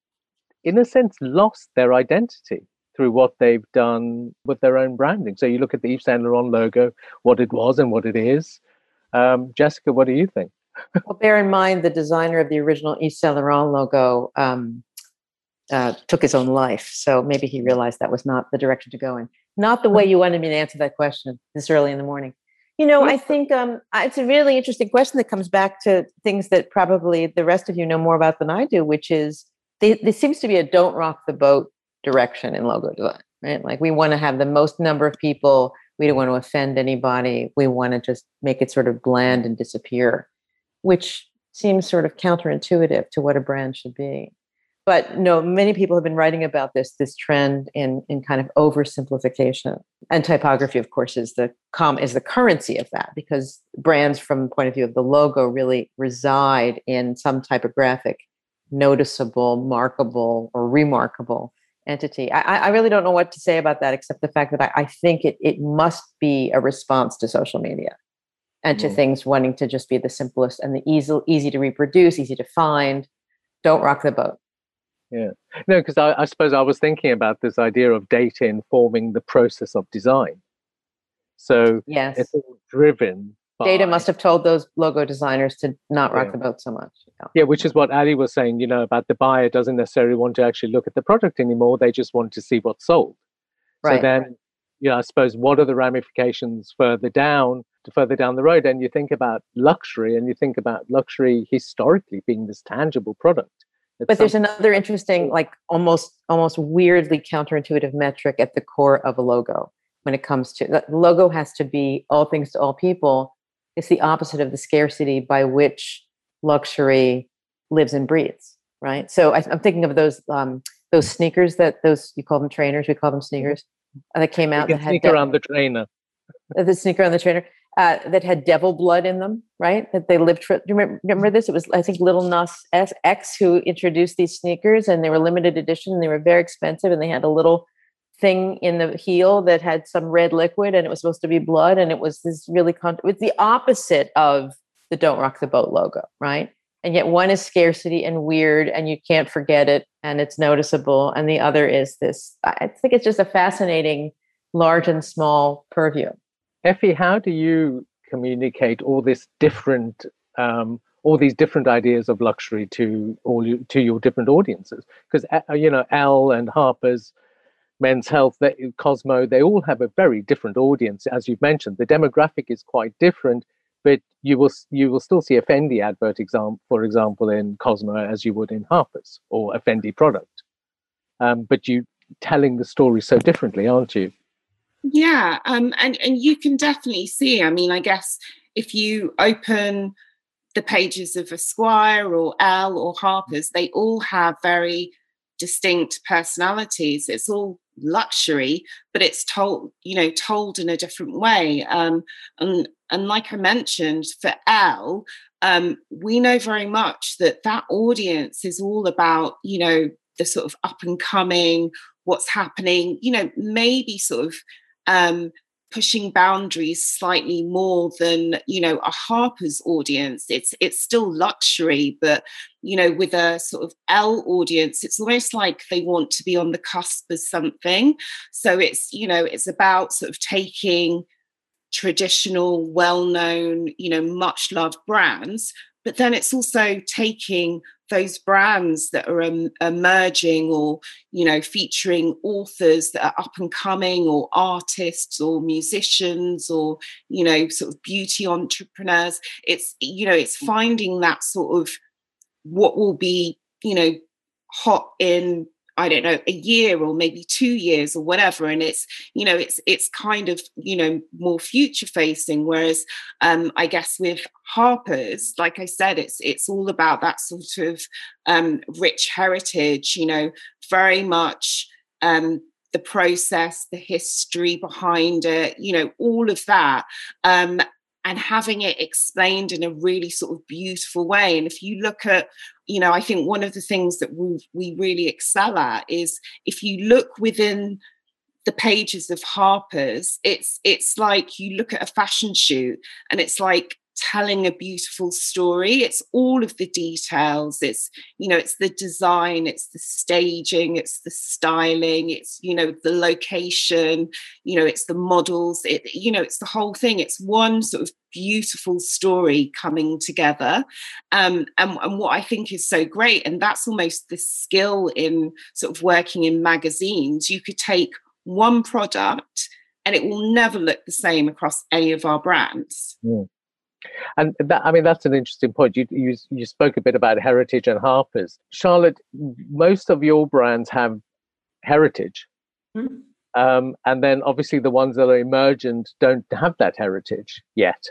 in a sense lost their identity through what they've done with their own branding. So you look at the Yves Saint Laurent logo, what it was and what it is. Um, Jessica, what do you think? [laughs] well, bear in mind the designer of the original Yves Saint Laurent logo um, uh, took his own life. So maybe he realized that was not the direction to go in. Not the way you wanted me to answer that question this early in the morning. You know, I think um, it's a really interesting question that comes back to things that probably the rest of you know more about than I do, which is there seems to be a don't rock the boat direction in logo design, right? Like we want to have the most number of people. We don't want to offend anybody. We want to just make it sort of bland and disappear, which seems sort of counterintuitive to what a brand should be. but no, many people have been writing about this this trend in in kind of oversimplification. And typography, of course, is the com is the currency of that because brands, from the point of view of the logo, really reside in some typographic, noticeable, markable, or remarkable entity. I, I really don't know what to say about that except the fact that I, I think it it must be a response to social media and to mm. things wanting to just be the simplest and the easy easy to reproduce, easy to find. Don't rock the boat. Yeah. No, because I, I, suppose I was thinking about this idea of data informing the process of design. So yes. it's all driven data must have told those logo designers to not rock yeah. the boat so much. Yeah. yeah, which is what Ali was saying, you know, about the buyer doesn't necessarily want to actually look at the product anymore. They just want to see what's sold. Right. So then, you know, I suppose what are the ramifications further down to further down the road? And you think about luxury and you think about luxury historically being this tangible product but there's another interesting like almost almost weirdly counterintuitive metric at the core of a logo when it comes to the logo has to be all things to all people it's the opposite of the scarcity by which luxury lives and breathes right so I, am thinking of those um, those sneakers that those you call them trainers we call them sneakers uh, that came out that had sneaker on the trainer [laughs] the sneaker on the trainer uh, that had devil blood in them, right? That they lived for. Do you remember, remember, this? It was, I think, Lil Nas X who introduced these sneakers, and they were limited edition. And they were very expensive, and they had a little thing in the heel that had some red liquid, and it was supposed to be blood. And it was this really. Con- it's the opposite of the "Don't Rock the Boat" logo, right? And yet, one is scarcity and weird, and you can't forget it, and it's noticeable. And the other is this. I think it's just a fascinating, large and small purview. Effie, how do you communicate all this different, um, all these different ideas of luxury to all you, to your different audiences? Because uh, you know, Elle and Harper's, Men's Health, Cosmo, they all have a very different audience, as you've mentioned. The demographic is quite different, but you will you will still see a Fendi advert, example, for example, in Cosmo as you would in Harper's or a Fendi product. Um, but you telling the story so differently, aren't you? Yeah, um, and and you can definitely see. I mean, I guess if you open the pages of Esquire or Elle or Harper's, they all have very distinct personalities. It's all luxury, but it's told, you know, told in a different way. Um, and and like I mentioned, for Elle, um, we know very much that that audience is all about, you know, the sort of up and coming, what's happening, you know, maybe sort of um, pushing boundaries slightly more than you know a harper's audience. It's it's still luxury but you know with a sort of Elle audience it's almost like they want to be on the cusp of something. So it's you know it's about sort of taking traditional well known you know much loved brands but then it's also taking those brands that are um, emerging or you know featuring authors that are up and coming or artists or musicians or you know sort of beauty entrepreneurs it's you know it's finding that sort of what will be you know hot in I don't know, a year or maybe two years or whatever. And it's, you know, it's it's kind of, you know, more future facing. Whereas um, I guess with Harper's, like I said, it's it's all about that sort of um, rich heritage, you know, very much um, the process, the history behind it, you know, all of that. Um, and having it explained in a really sort of beautiful way. And if you look at, you know, I think one of the things that we, we really excel at is if you look within the pages of Harper's, it's it's like you look at a fashion shoot and it's like telling a beautiful story. It's all of the details. It's you know it's the design it's the staging it's the styling it's you know the location you know it's the models it you know it's the whole thing. It's one sort of beautiful story coming together. Um, and, and what i think is so great and that's almost the skill in sort of working in magazines. You could take one product and it will never look the same across any of our brands. And that, I mean, that's an interesting point. You, you you spoke a bit about heritage and Harper's. Charlotte, most of your brands have heritage, mm-hmm. um, and then obviously the ones that are emergent don't have that heritage yet.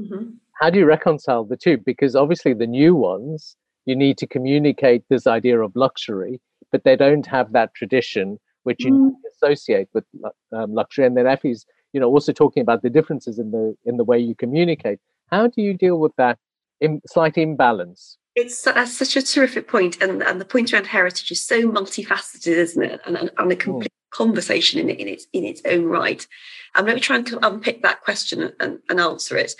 Mm-hmm. How do you reconcile the two? Because obviously the new ones you need to communicate this idea of luxury, but they don't have that tradition which you mm. associate with um, luxury. And then Effie's, you know, also talking about the differences in the in the way you communicate. How do you deal with that Im- slight imbalance? It's that's such a terrific point, and and the point around heritage is so multifaceted, isn't it? And and, and a mm. complete mm. conversation in, in its in its own right. I'm going to try and unpick that question and, and answer it.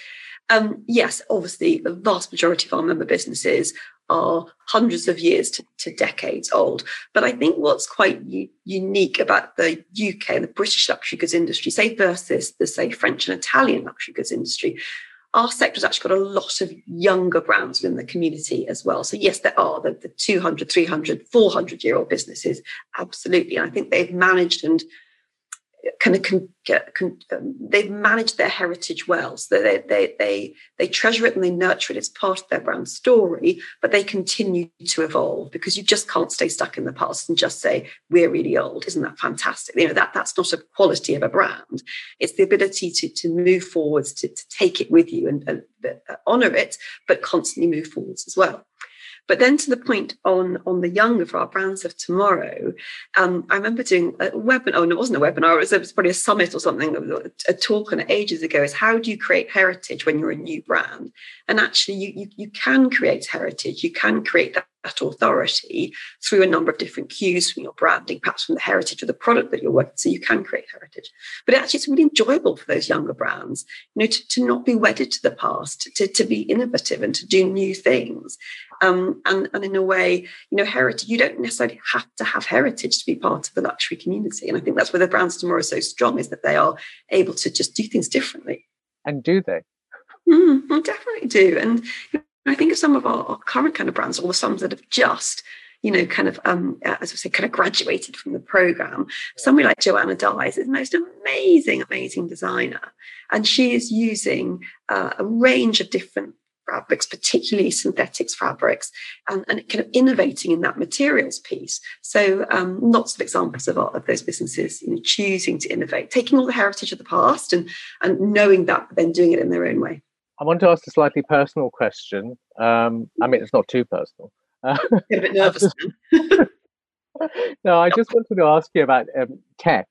Um, yes, obviously, the vast majority of our member businesses are hundreds of years to, to decades old. But I think what's quite u- unique about the UK and the British luxury goods industry, say versus the say French and Italian luxury goods industry, our sector's actually got a lot of younger brands within the community as well. So yes, there are the, the 200, 300, 400 year old businesses, absolutely. And I think they've managed and kind of con, con, um, they've managed their heritage well so they, they they they treasure it and they nurture it. It's part of their brand story but they continue to evolve because you just can't stay stuck in the past and just say we're really old. Isn't that fantastic? You know that that's not a quality of a brand. It's the ability to to move forwards to, to take it with you and, and uh, honor it but constantly move forwards as well but then to the point on, on the young of our brands of tomorrow, um, I remember doing a webinar, oh, no, it wasn't a webinar, it was, it was probably a summit or something, a talk on it ages ago, is how do you create heritage when you're a new brand? And actually, you, you, you can create heritage, you can create that that authority through a number of different cues from your branding, perhaps from the heritage of the product that you're working. So you can create heritage. But actually, it's really enjoyable for those younger brands, you know, to, to not be wedded to the past, to, to be innovative and to do new things. Um, and, and in a way, you know, heritage, you don't necessarily have to have heritage to be part of the luxury community. And I think that's where the brands tomorrow are so strong, is that they are able to just do things differently. And do they? Mm, definitely do. And I think of some of our, our, current kind of brands, or the some that have just, you know, kind of, um, as I say, kind of graduated from the program. Somebody like Joanna Dies is the most amazing, amazing designer. And she is using uh, a range of different fabrics, particularly synthetics fabrics, and, and kind of innovating in that materials piece. So um, lots of examples of, of those businesses you know, choosing to innovate, taking all the heritage of the past and, and knowing that, but then doing it in their own way. I want to ask a slightly personal question. Um, I mean, it's not too personal. Uh, [laughs] a bit nervous. [laughs] no, I just wanted to ask you about um, tech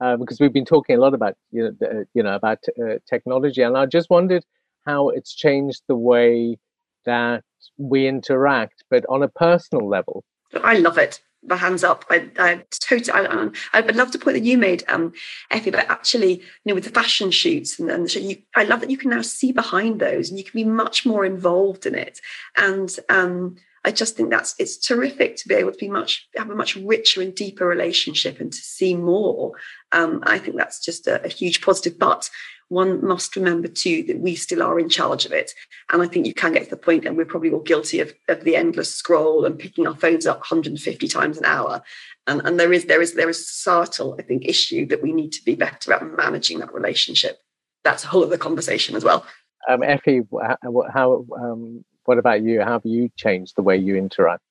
uh, because we've been talking a lot about you know, uh, you know about uh, technology, and I just wondered how it's changed the way that we interact, but on a personal level. I love it the hands up. I, I totally, I, I, would love to point that you made, um, Effie, but actually, you know, with the fashion shoots and, and the show, you, I love that you can now see behind those and you can be much more involved in it. And um, I just think that's it's terrific to be able to be much have a much richer and deeper relationship and to see more. Um, I think that's just a, a huge positive. But one must remember too that we still are in charge of it. And I think you can get to the point, and we're probably all guilty of, of the endless scroll and picking our phones up 150 times an hour. And, and there is there is there is a societal, I think, issue that we need to be better at managing that relationship. That's a whole other conversation as well. Um, Effie, how um, what about you? How have you changed the way you interact?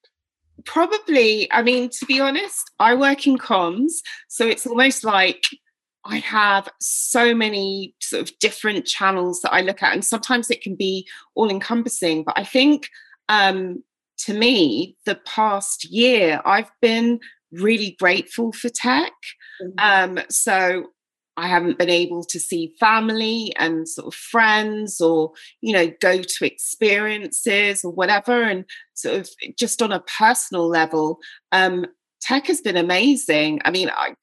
Probably, I mean, to be honest, I work in comms, so it's almost like I have so many sort of different channels that I look at, and sometimes it can be all encompassing. But I think um, to me, the past year, I've been really grateful for tech. Mm-hmm. Um, so I haven't been able to see family and sort of friends or, you know, go to experiences or whatever. And sort of just on a personal level, um, tech has been amazing. I mean, I,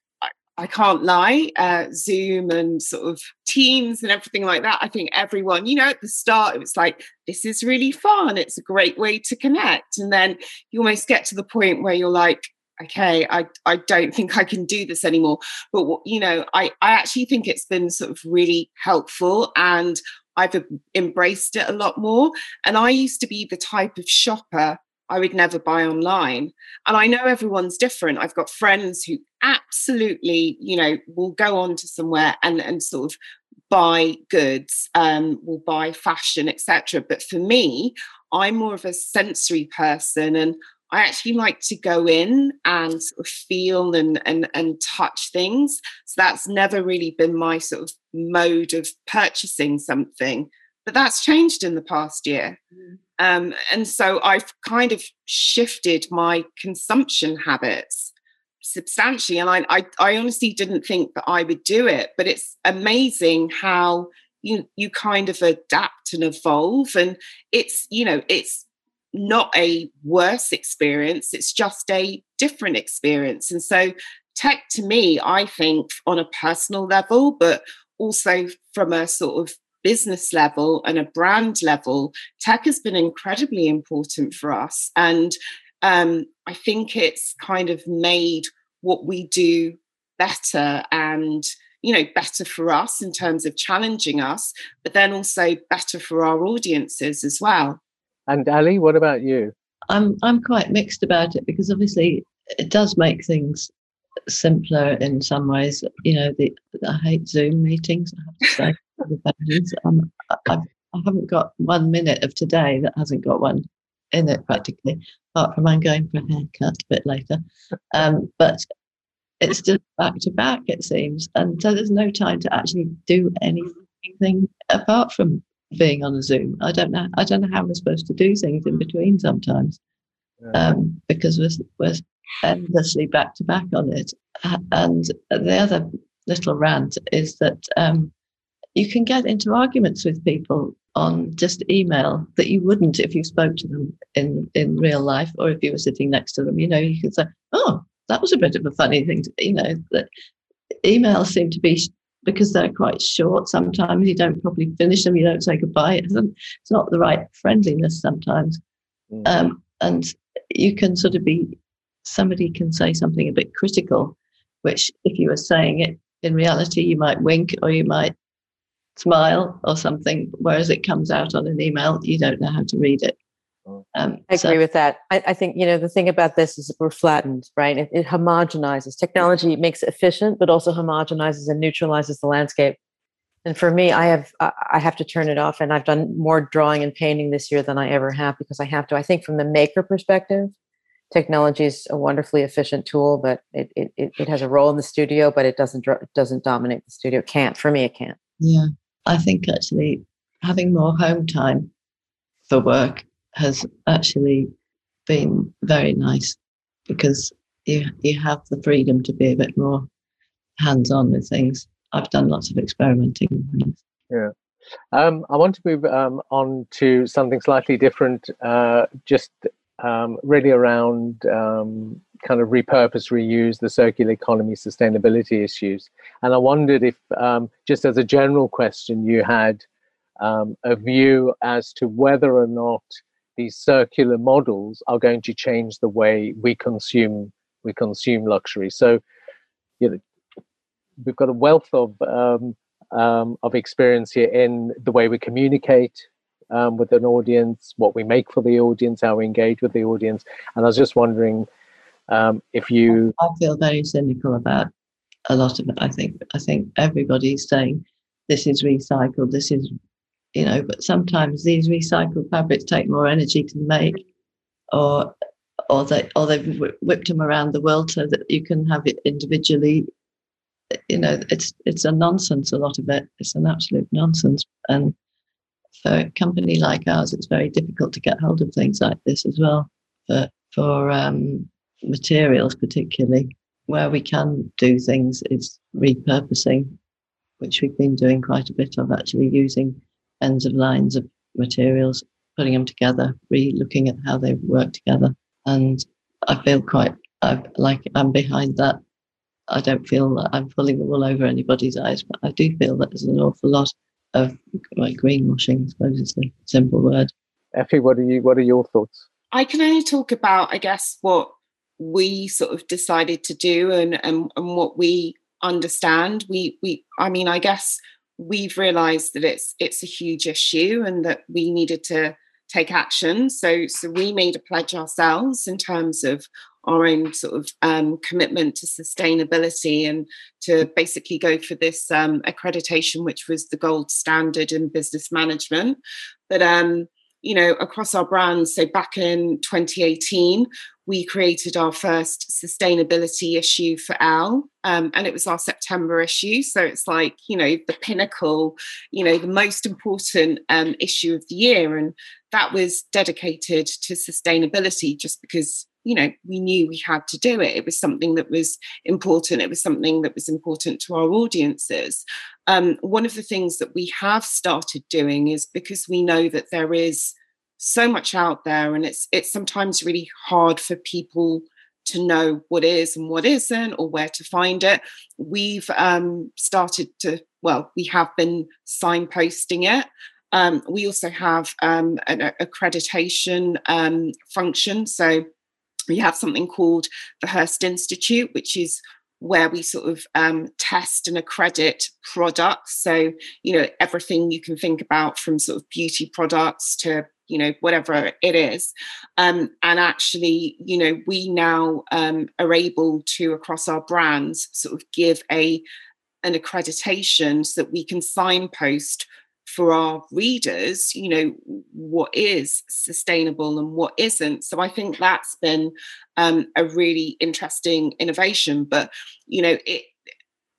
I can't lie, uh, Zoom and sort of Teams and everything like that. I think everyone, you know, at the start, it was like, this is really fun. It's a great way to connect. And then you almost get to the point where you're like, okay, I, I don't think I can do this anymore. But, you know, I, I actually think it's been sort of really helpful and I've embraced it a lot more. And I used to be the type of shopper I would never buy online. And I know everyone's different. I've got friends who absolutely, you know, will go on to somewhere and, and sort of buy goods, um, will buy fashion, etc. But for me, I'm more of a sensory person and I actually like to go in and sort of feel and, and, and touch things. So that's never really been my sort of mode of purchasing something. But that's changed in the past year. Mm. Um, and so I've kind of shifted my consumption habits substantially. And I, I, I honestly didn't think that I would do it, but it's amazing how you you kind of adapt and evolve. And it's, you know, it's not a worse experience, it's just a different experience. And so tech to me, I think on a personal level, but also from a sort of business level and a brand level, tech has been incredibly important for us. And um, I think it's kind of made what we do better and you know better for us in terms of challenging us but then also better for our audiences as well. And ali what about you? I'm i'm quite mixed about it because obviously it does make things simpler in some ways. You know the i hate zoom meetings i have to say um, I've, I haven't got one minute of today that hasn't got one in it practically, apart from I'm going for a haircut a bit later. Um, but it's just back to back, it seems. And so there's no time to actually do anything apart from being on a Zoom. I don't know. I don't know how we're supposed to do things in between sometimes, um, because we're, we're endlessly back to back on it. And the other little rant is that um, you can get into arguments with people on just email that you wouldn't if you spoke to them in in real life or if you were sitting next to them. You know you could say oh that was a bit of a funny thing to you know that emails seem to be because they're quite short sometimes you don't probably finish them you don't say goodbye. It's not the right friendliness sometimes. Mm. um, and you can sort of be somebody can say something a bit critical which if you were saying it in reality you might wink or you might smile or something, whereas it comes out on an email, you don't know how to read it. Oh. Um, I agree with that. I, I, think you know the thing about this is we're flattened, right? It, it homogenizes. Technology makes it efficient, but also homogenizes and neutralizes the landscape. And for me, I have I have to turn it off, and I've done more drawing and painting this year than I ever have because I have to. I think from the maker perspective, technology is a wonderfully efficient tool, but it it, it has a role in the studio, but it doesn't it doesn't dominate the studio. It can't for me. It can't. Yeah. I think actually having more home time for work has actually been very nice because you you have the freedom to be a bit more hands on with things. I've done lots of experimenting. Yeah. Um, I want to move um, on to something slightly different, uh, just um, really around um, kind of repurpose, reuse, the circular economy, sustainability issues. And I wondered if, um, just as a general question, you had um, a view as to whether or not these circular models are going to change the way we consume we consume luxury. So, you know, we've got a wealth of um, um, of experience here in the way we communicate um, with an audience, what we make for the audience, how we engage with the audience. And I was just wondering um, if you, I feel very cynical about a lot of it. I think I think everybody's saying this is recycled, this is, you know, but sometimes these recycled fabrics take more energy to make, or or they or they've whipped them around the world so that you can have it individually. You know, it's it's a nonsense. A lot of it. It's an absolute nonsense. And for a company like ours, it's very difficult to get hold of things like this as well. For for um, materials, particularly where we can do things, is repurposing, which we've been doing quite a bit of actually using ends of lines of materials, putting them together, re looking at how they work together. And I feel quite I, like I'm behind that. I don't feel that I'm pulling the wool over anybody's eyes, but I do feel that there's an awful lot of like greenwashing, I suppose is the simple word. Effie, what are you what are your thoughts? I can only talk about, I guess, what we sort of decided to do and, and, and what we understand. We we I mean, I guess we've realized that it's it's a huge issue and that we needed to take action. So so we made a pledge ourselves in terms of our own sort of um, commitment to sustainability and to basically go for this um, accreditation, which was the gold standard in business management. But um, you know, across our brands, so back in 2018, we created our first sustainability issue for Elle, Um, and it was our September issue. So it's like, you know, the pinnacle, you know, the most important um, issue of the year. And that was dedicated to sustainability just because, you know, we knew we had to do it. It was something that was important. It was something that was important to our audiences. Um, one of the things that we have started doing is because we know that there is so much out there and it's it's sometimes really hard for people to know what is and what isn't or where to find it. We've um, started to well we have been signposting it. Um, we also have um, an accreditation um, function. So we have something called the Hearst Institute, which is where we sort of um, test and accredit products. So, you know, everything you can think about from sort of beauty products to you know whatever it is. Um, and actually you know we now um, are able to across our brands sort of give a an accreditation so that we can signpost for our readers you know what is sustainable and what isn't. So i think that's been um, a really interesting innovation. But you know it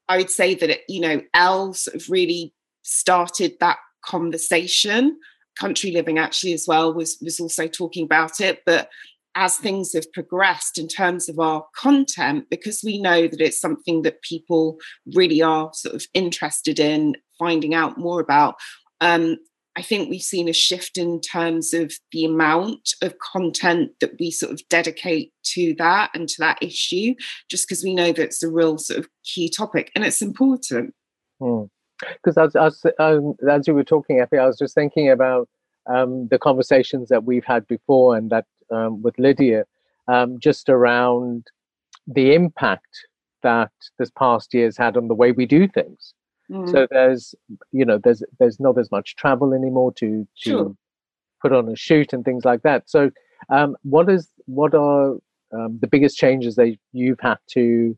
i would say that it you know Elle sort of really started that conversation country living actually as well was was also talking about it but as things have progressed in terms of our content because we know that it's something that people really are sort of interested in finding out more about um, I think we've seen a shift in terms of the amount of content that we sort of dedicate to that and to that issue, just because we know that it's a real sort of key topic and it's important. Hmm because as, as, um, as you were talking, Effie, I was just thinking about um, the conversations that we've had before and that um, with Lydia, um, just around the impact that this past year's had on the way we do things. Mm. So there's, you know, there's there's not as much travel anymore to to sure. put on a shoot and things like that. So, um, what is what are um, the biggest changes that you've had to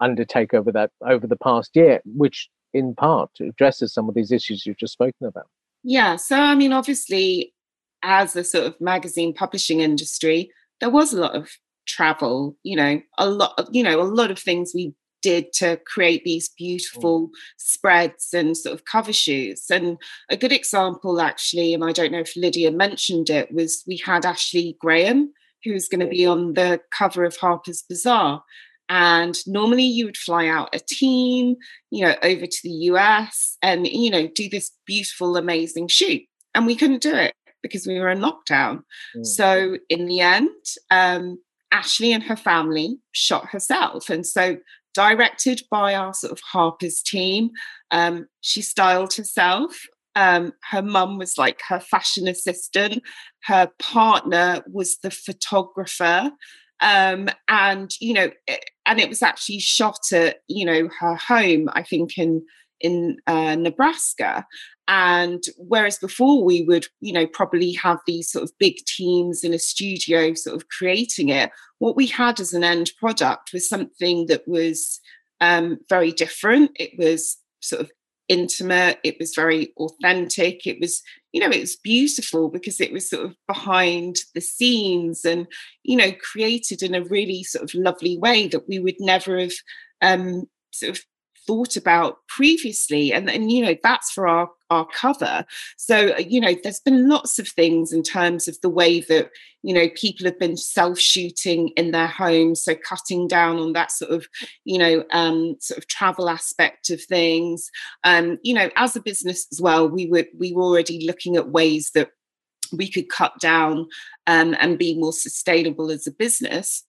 undertake over that over the past year, which in part addresses some of these issues you've just spoken about. Yeah. So, I mean, obviously, as a sort of magazine publishing industry, there was a lot of travel, you know, a lot of, you know, a lot of things we did to create these beautiful mm. spreads and sort of cover shoots. And a good example, actually, and I don't know if Lydia mentioned it, was we had Ashley Graham, who's going to be on the cover of Harper's Bazaar. And normally you would fly out a team, you know, over to the US and, you know, do this beautiful, amazing shoot. And we couldn't do it because we were in lockdown. Mm. So in the end, um, Ashley and her family shot herself. And so directed by our sort of Harper's team, um, she styled herself. Um, her mum was like her fashion assistant. Her partner was the photographer um, and you know eh, and it was actually shot at you know her home i think in in uh, nebraska. And whereas before we would you know probably have these sort of big teams in a studio sort of creating it what we had as an end product was something that was um, very different. It was sort of intimate it was very authentic it was you know it was beautiful because it was sort of behind the scenes and you know created in a really sort of lovely way that we would never have um sort of thought about previously and, and you know that's for our our cover. So uh, you know there's been lots of things in terms of the way that you know people have been self shooting in their homes so cutting down on that sort of you know um sort of travel aspect of things. Um you know as a business as well we were we were already looking at ways that we could cut down um, and be more sustainable as a business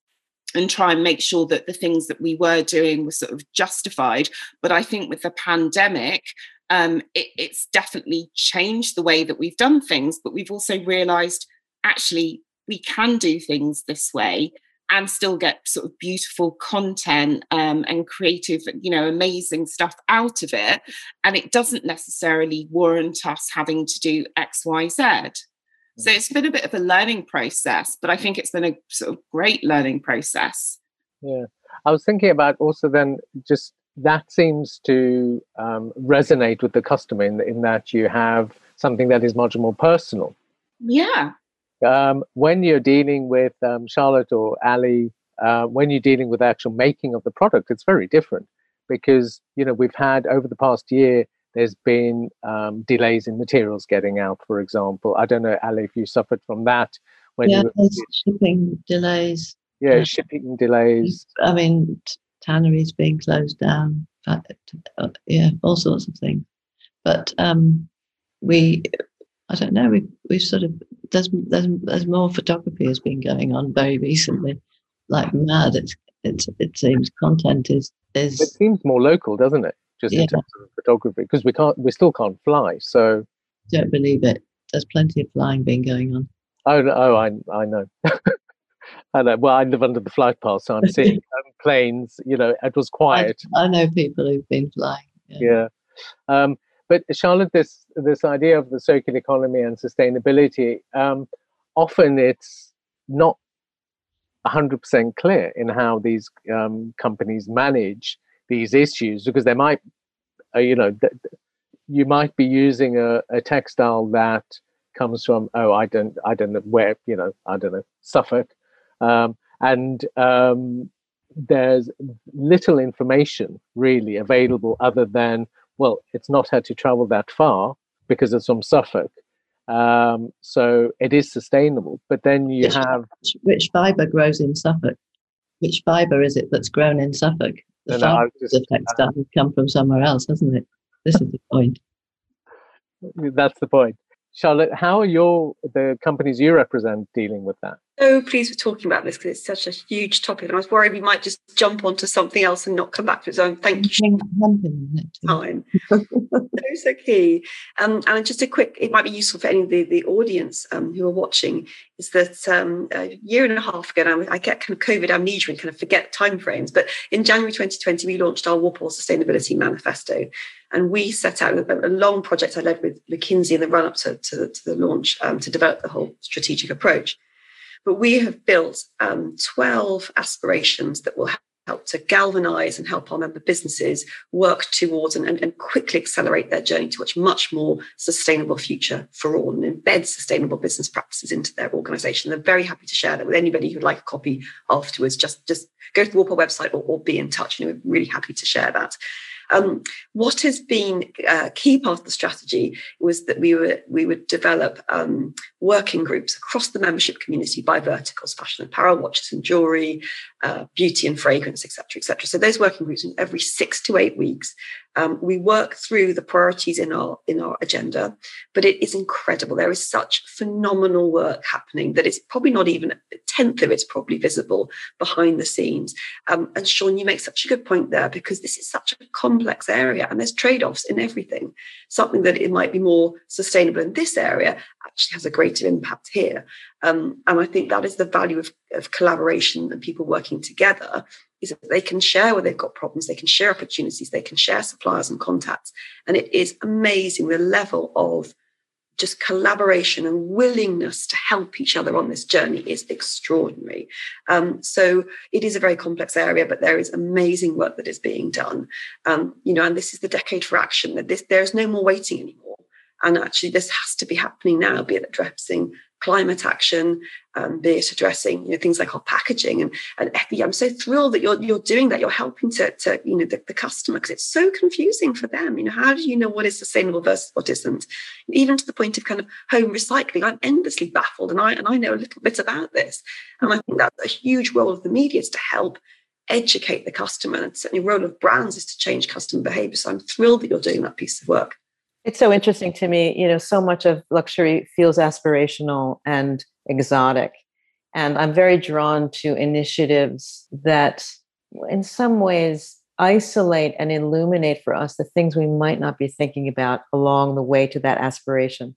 and try and make sure that the things that we were doing were sort of justified. But I think with the pandemic, um, it, it's definitely changed the way that we've done things. But we've also realized actually we can do things this way and still get sort of beautiful content um, and creative, you know, amazing stuff out of it. And it doesn't necessarily warrant us having to do X, Y, Z. So it's been a bit of a learning process, but I think it's been a sort of great learning process. Yeah. I was thinking about also then just that seems to um, resonate with the customer in, in that you have something that is much more personal. Yeah. Um, when you're dealing with um, Charlotte or Ali uh, when you're dealing with the actual making of the product, it's very different because you know we've had over the past year there's been um, delays in materials getting out, for example. I don't know, Ali, if you suffered from that when yeah, you were, shipping delays. Yeah, uh, shipping delays. I mean, tanneries being closed down. Uh, yeah, all sorts of things. But um, we, I don't know. We we've sort of there's there's there's more photography has been going on very recently, like mad. It's it's it seems content is is. It seems more local, doesn't it? Just yeah. in terms of photography, because we can't we still can't fly. So don't believe it. There's plenty of flying being going on. Oh, oh, I I know. [laughs] I know. Well, I live under the flight path, so I'm [laughs] seeing um, planes. You know, it was quiet. I, I, know people who've been flying. Yeah. yeah. Um, but Charlotte, this this idea of the circular economy and sustainability, um, often it's not 100% clear in how these um, companies manage these issues because they might, uh, you know, th- you might be using a, a textile that comes from oh I don't I don't know where you know I don't know Suffolk, um, and um, there's little information really available other than well it's not had to travel that far because it's from Suffolk. Um, so it is sustainable. But then you which, have which fiber grows in Suffolk? Which fiber is it that's grown in Suffolk? The fiber just, the textile uh, come from somewhere else, hasn't it? This is the point. That's the point. Charlotte, how are your the companies you represent dealing with that? So pleased we're talking about this because it's such a huge topic, and I was worried we might just jump onto something else and not come back to its own. Thank you. Time. so so key. Um, and just a quick, it might be useful for any of the, the audience um, who are watching, is that um, a year and a half ago, now I get kind of COVID amnesia and kind of forget timeframes, but in January 2020, we launched our Walpole Sustainability Manifesto. And we set out a, a long project I led with McKinsey in the run up to, to, to, the launch um, to develop the whole strategic approach. But we have built um, 12 aspirations that will help to galvanize and help our member businesses work towards and, and, and, quickly accelerate their journey to a much more sustainable future for all and embed sustainable business practices into their organization. They're very happy to share that with anybody who'd like a copy afterwards. Just, just go to the Walpole website or, or be in touch. And we're really happy to share that. Um, what has been a uh, key part of the strategy was that we were we would develop um, working groups across the membership community by verticals: fashion, apparel, watches and jewelry, uh, beauty and fragrance, etc., etc. So those working groups every six to eight weeks um, we work through the priorities in our in our agenda, but it is incredible. There is such phenomenal work happening that it's probably not even a tenth of it's probably visible behind the scenes. Um, and Sean, you make such a good point there because this is such a complex area and there's trade-offs in everything. Something that it might be more sustainable in this area actually has a greater impact here. Um, and I think that is the value of, of collaboration and people working together is that they can share where they've got problems, they can share opportunities, they can share suppliers and contacts. And it is amazing the level of just collaboration and willingness to help each other on this journey is extraordinary. Um, so it is a very complex area, but there is amazing work that is being done. Um, you know, and this is the decade for action. That this there is no more waiting anymore. And actually, this has to be happening now, be it addressing climate action, um, be it addressing you know things like our packaging and and I'm so thrilled that you're you're doing that. You're helping to to you know the, the customer because it's so confusing for them. You know, how do you know what is sustainable versus what isn't? Even to the point of kind of home recycling, I'm endlessly baffled, and I and I know a little bit about this, and I think that's a huge role of the media is to help educate the customer, and certainly role of brands is to change customer behavior. So I'm thrilled that you're doing that piece of work. It's so interesting to me. You know, so much of luxury feels aspirational and exotic. And I'm very drawn to initiatives that, in some ways, isolate and illuminate for us the things we might not be thinking about along the way to that aspiration.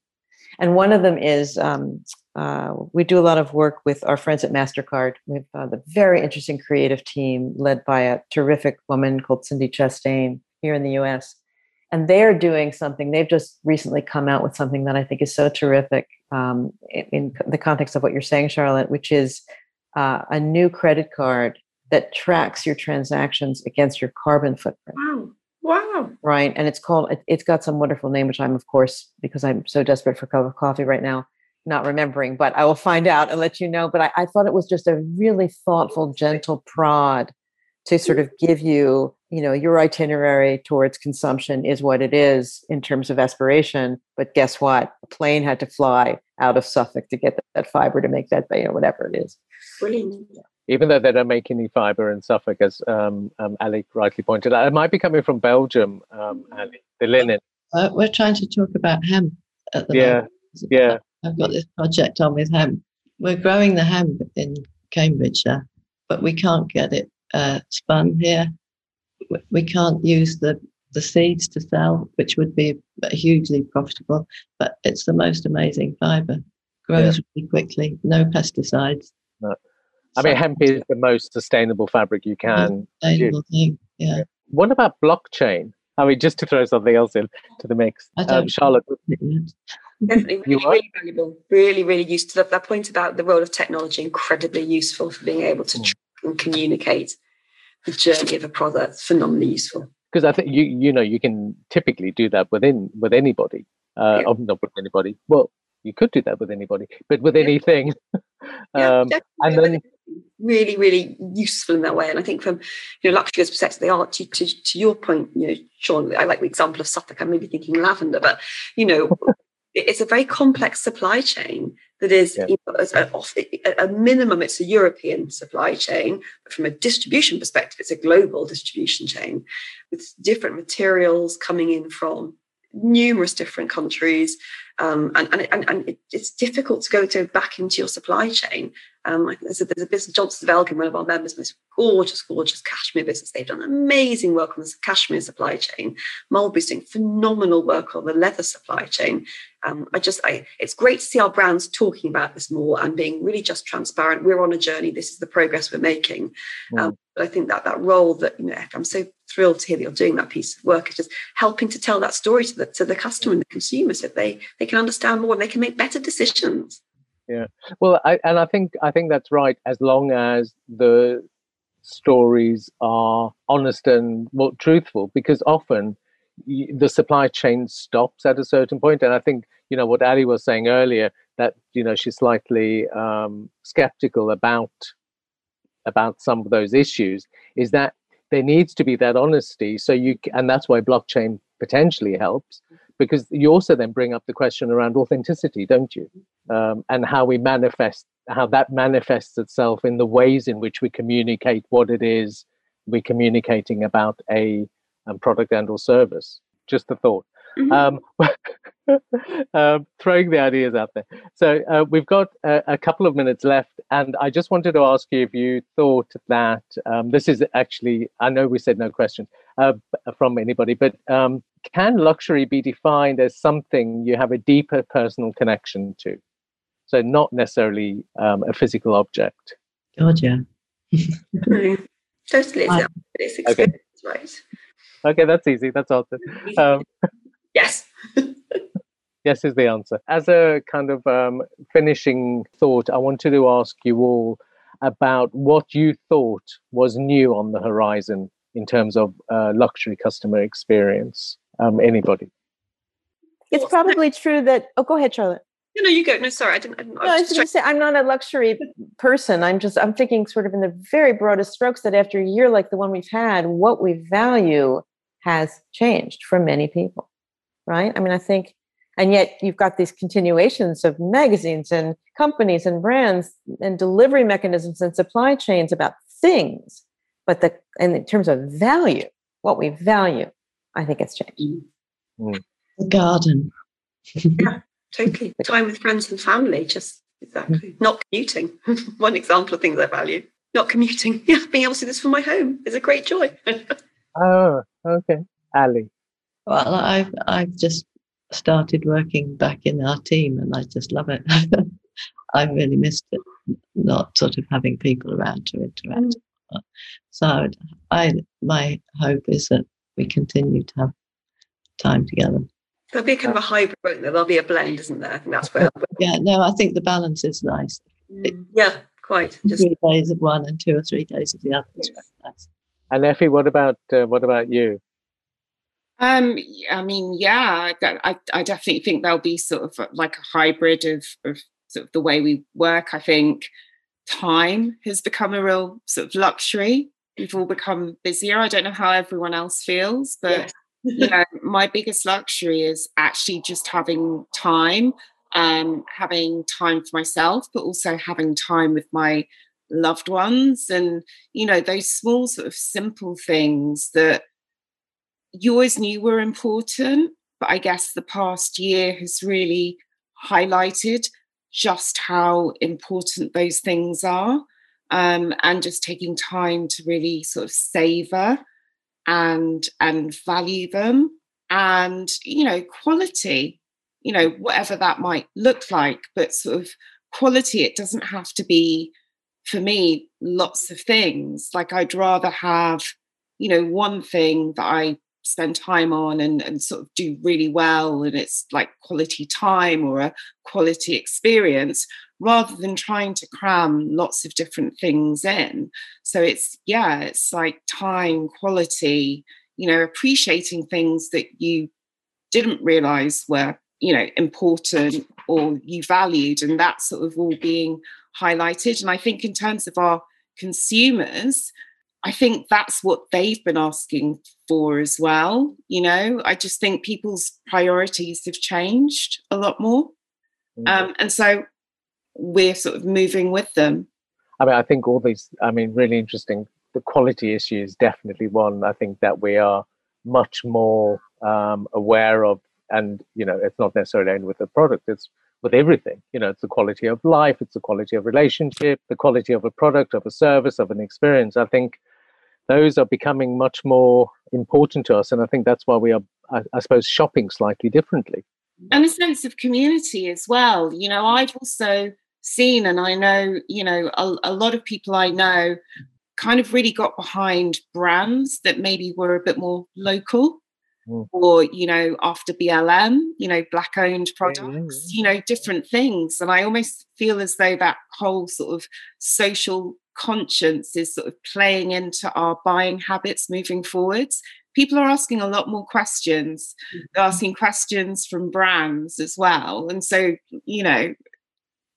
And one of them is um, uh, we do a lot of work with our friends at MasterCard. We have uh, very interesting creative team led by a terrific woman called Cindy Chastain here in the US and they're doing something they've just recently come out with something that i think is so terrific um, in, in, the context of what you're saying charlotte which is uh, a new credit card that tracks your transactions against your carbon footprint. Wow. Wow. Right? And it's called it, has got some wonderful name which i'm of course because i'm so desperate for a cup of coffee right now not remembering, but I will find out and let you know. But I, I thought it was just a really thoughtful, gentle prod to sort of give you, you know, your itinerary towards consumption is what it is in terms of aspiration. But guess what? A plane had to fly out of Suffolk to get that, that fiber to make that, you know, whatever it is. Brilliant. Even though they don't make any fiber in Suffolk, as um, um, Ali rightly pointed out, it might be coming from Belgium, um, Ali, the linen. Uh, we're trying to talk about hemp at the Yeah, moment. yeah. I've got this project on with hemp. We're growing the hemp in Cambridgeshire, but we can't get it uh, spun here. We- We can't use the, the seeds to sell, which would be hugely profitable, but it's the most amazing fibre. Grows really quickly, no pesticides. No. I mean, hemp is the most sustainable fabric you can. sustainable thing. Yeah. What about blockchain? I mean, just to throw something else in to the mix, I um, don't- Charlotte. Definitely really, really valuable, really, really useful. That, that point about the role of technology, incredibly useful for being able to Mm. track and communicate the journey of a product. Phenomenally useful. because I think you you know you can typically do that within with anybody. Uh, Yeah. oh, not with anybody. Well, you could do that with anybody, but with anything. [laughs] Yeah, um, and then- really, really useful in that way. And I think from you know luxury goods perspective, they are to, to to your point, you know, Sean. I like the example of Suffolk. I'm maybe thinking lavender, but you know, it's a very complex supply chain that is Yeah. you know, a, at a minimum, it's a European supply chain, but from a distribution perspective, it's a global distribution chain with different materials coming in from numerous different countries um, and, and, and, and it, it's difficult to go to back into your supply chain. Um, there's a, there's a business, Johnson of Elgin, one of our members, most gorgeous, gorgeous cashmere business. They've done amazing work on the cashmere supply chain. Mulberry's doing phenomenal work on the leather supply chain. Um, I just, I, it's great to see our brands talking about this more and being really just transparent. We're on a journey. This is the progress we're making. Um, but I think that that role that you know, I'm so thrilled to hear that you're doing that piece of work It's just helping to tell that story to the to the customer and the consumer so they they can understand more and they can make better decisions. Yeah. Well, I, and I think I think that's right. As long as the stories are honest and well, truthful, because often the supply chain stops at a certain point, and I think you know what Ali was saying earlier that you know she's slightly um, skeptical about about some of those issues is that there needs to be that honesty so you and that's why blockchain potentially helps because you also then bring up the question around authenticity don't you? Um, and how we manifest how that manifests itself in the ways in which we communicate what it is we're communicating about a um, product and or service. Just a thought um, [laughs] um, throwing the ideas out there. So uh, we've got a, a couple of minutes left, and I just wanted to ask you if you thought that um, this is actually. I know we said no questions uh, from anybody, but um, can luxury be defined as something you have a deeper personal connection to? So not necessarily um, a physical object. God, yeah. Mm. Totally, it's, [laughs] I- it's Okay. right? Okay, that's easy. That's answered. [laughs] Um, yes. [laughs] Yes, is the answer. As a kind of um, finishing thought, I wanted to ask you all about what you thought was new on the horizon in terms of uh, luxury customer experience. Um, anybody? It's probably true that. Oh, go ahead, Charlotte. No, no, you go. No, sorry, I didn't. I, didn't, No, I was just going to say I'm not a luxury person. I'm just I'm thinking sort of in the very broadest strokes that after a year like the one we've had, what we value has changed for many people, right? I mean, I think, and yet you've got these continuations of magazines and companies and brands and delivery mechanisms and supply chains about things, but the and in terms of value, what we value, I think it's changed. Mm. Mm. The garden. Yeah, [laughs] totally time with friends and family. Just exactly mm. not commuting. [laughs] One example of things I value. Not commuting. [laughs] Yeah, being able to do this from my home is a great joy. Oh, okay. Ali. Well, I've I've just started working back in our team, and I just love it. [laughs] I really missed it, not sort of having people around to interact. So I, would- I my hope is that we continue to have time together. There'll be a kind of a hybrid, won't there? There'll be a blend, isn't there? I think that's where. [laughs] Yeah, no, I think the balance is nice. yeah, quite. Just Three days of one and two or three days of the other. is very nice. And Effie, what about uh, what about you? Um, I mean, yeah, I, I, definitely think there'll be sort of like a hybrid of, of sort of the way we work. I think time has become a real sort of luxury. We've all become busier. I don't know how everyone else feels, but yes. you know, [laughs] my biggest luxury is actually just having time, um, having time for myself, but also having time with my loved ones and you know those small sort of simple things that you always knew were important but i guess the past year has really highlighted just how important those things are um, and just taking time to really sort of savor and and value them and you know quality you know whatever that might look like but sort of quality it doesn't have to be for me lots of things. Like i'd rather have you know one thing that i spend time on and, and sort of do really well and it's like quality time or a quality experience rather than trying to cram lots of different things in. So it's yeah it's like time quality you know appreciating things that you didn't realize were you know important or you valued and that sort of all being highlighted. And i think in terms of our consumers I think that's what they've been asking for as well. You know, I just think people's priorities have changed a lot more. Mm-hmm. Um, and so we're sort of moving with them. I mean, I think all these, I mean, really interesting. The quality issue is definitely one I think that we are much more um, aware of. And, you know, it's not necessarily only with the product, it's with everything. You know, it's the quality of life, it's the quality of relationship, the quality of a product, of a service, of an experience. I think those are becoming much more important to us. And I think that's why we are, I, I suppose, shopping slightly differently. And a sense of community as well. You know, I've also seen, and I know, you know, a, a lot of people I know kind of really got behind brands that maybe were a bit more local. Mm. Or, you know, after BLM, you know, black owned products, yeah, you know, different things. And I almost feel as though that whole sort of social conscience is sort of playing into our buying habits moving forwards people are asking a lot more questions they're mm-hmm. asking questions from brands as well and so you know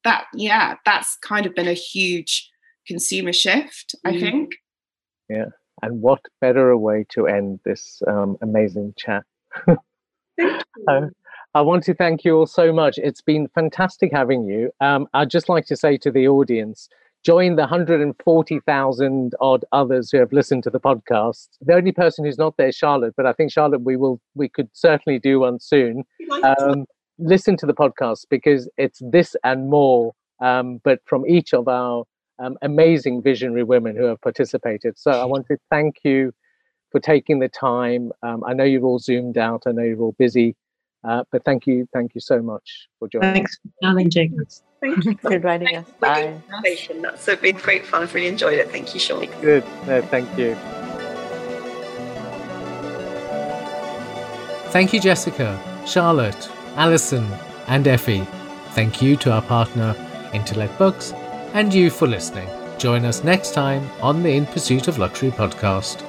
that yeah that's kind of been a huge consumer shift i mm-hmm. think yeah and what better a way to end this um, amazing chat Thank [laughs] uh, I want to thank you all so much. It's been fantastic having you. Um, I'd just like to say to the audience join the 140,000 odd others who have listened to the podcast. The only person who's not there is Charlotte, but I think Charlotte, we will, we could certainly do one soon. Um, listen to the podcast because it's this and more, um, but from each of our um, amazing visionary women who have participated. So I want to thank you for taking the time. Um, I know you're all zoomed out. I know you're all busy. Uh, but thank you, thank you so much for joining. Thanks for challenging us. Thank you for inviting us. Bye. That's been great fun. I've really enjoyed it. Thank you, Sean. Good. No, thank you. Thank you, Jessica, Charlotte, Alison, and Effie. Thank you to our partner, Intellect Books, and you for listening. Join us next time on the In Pursuit of Luxury podcast.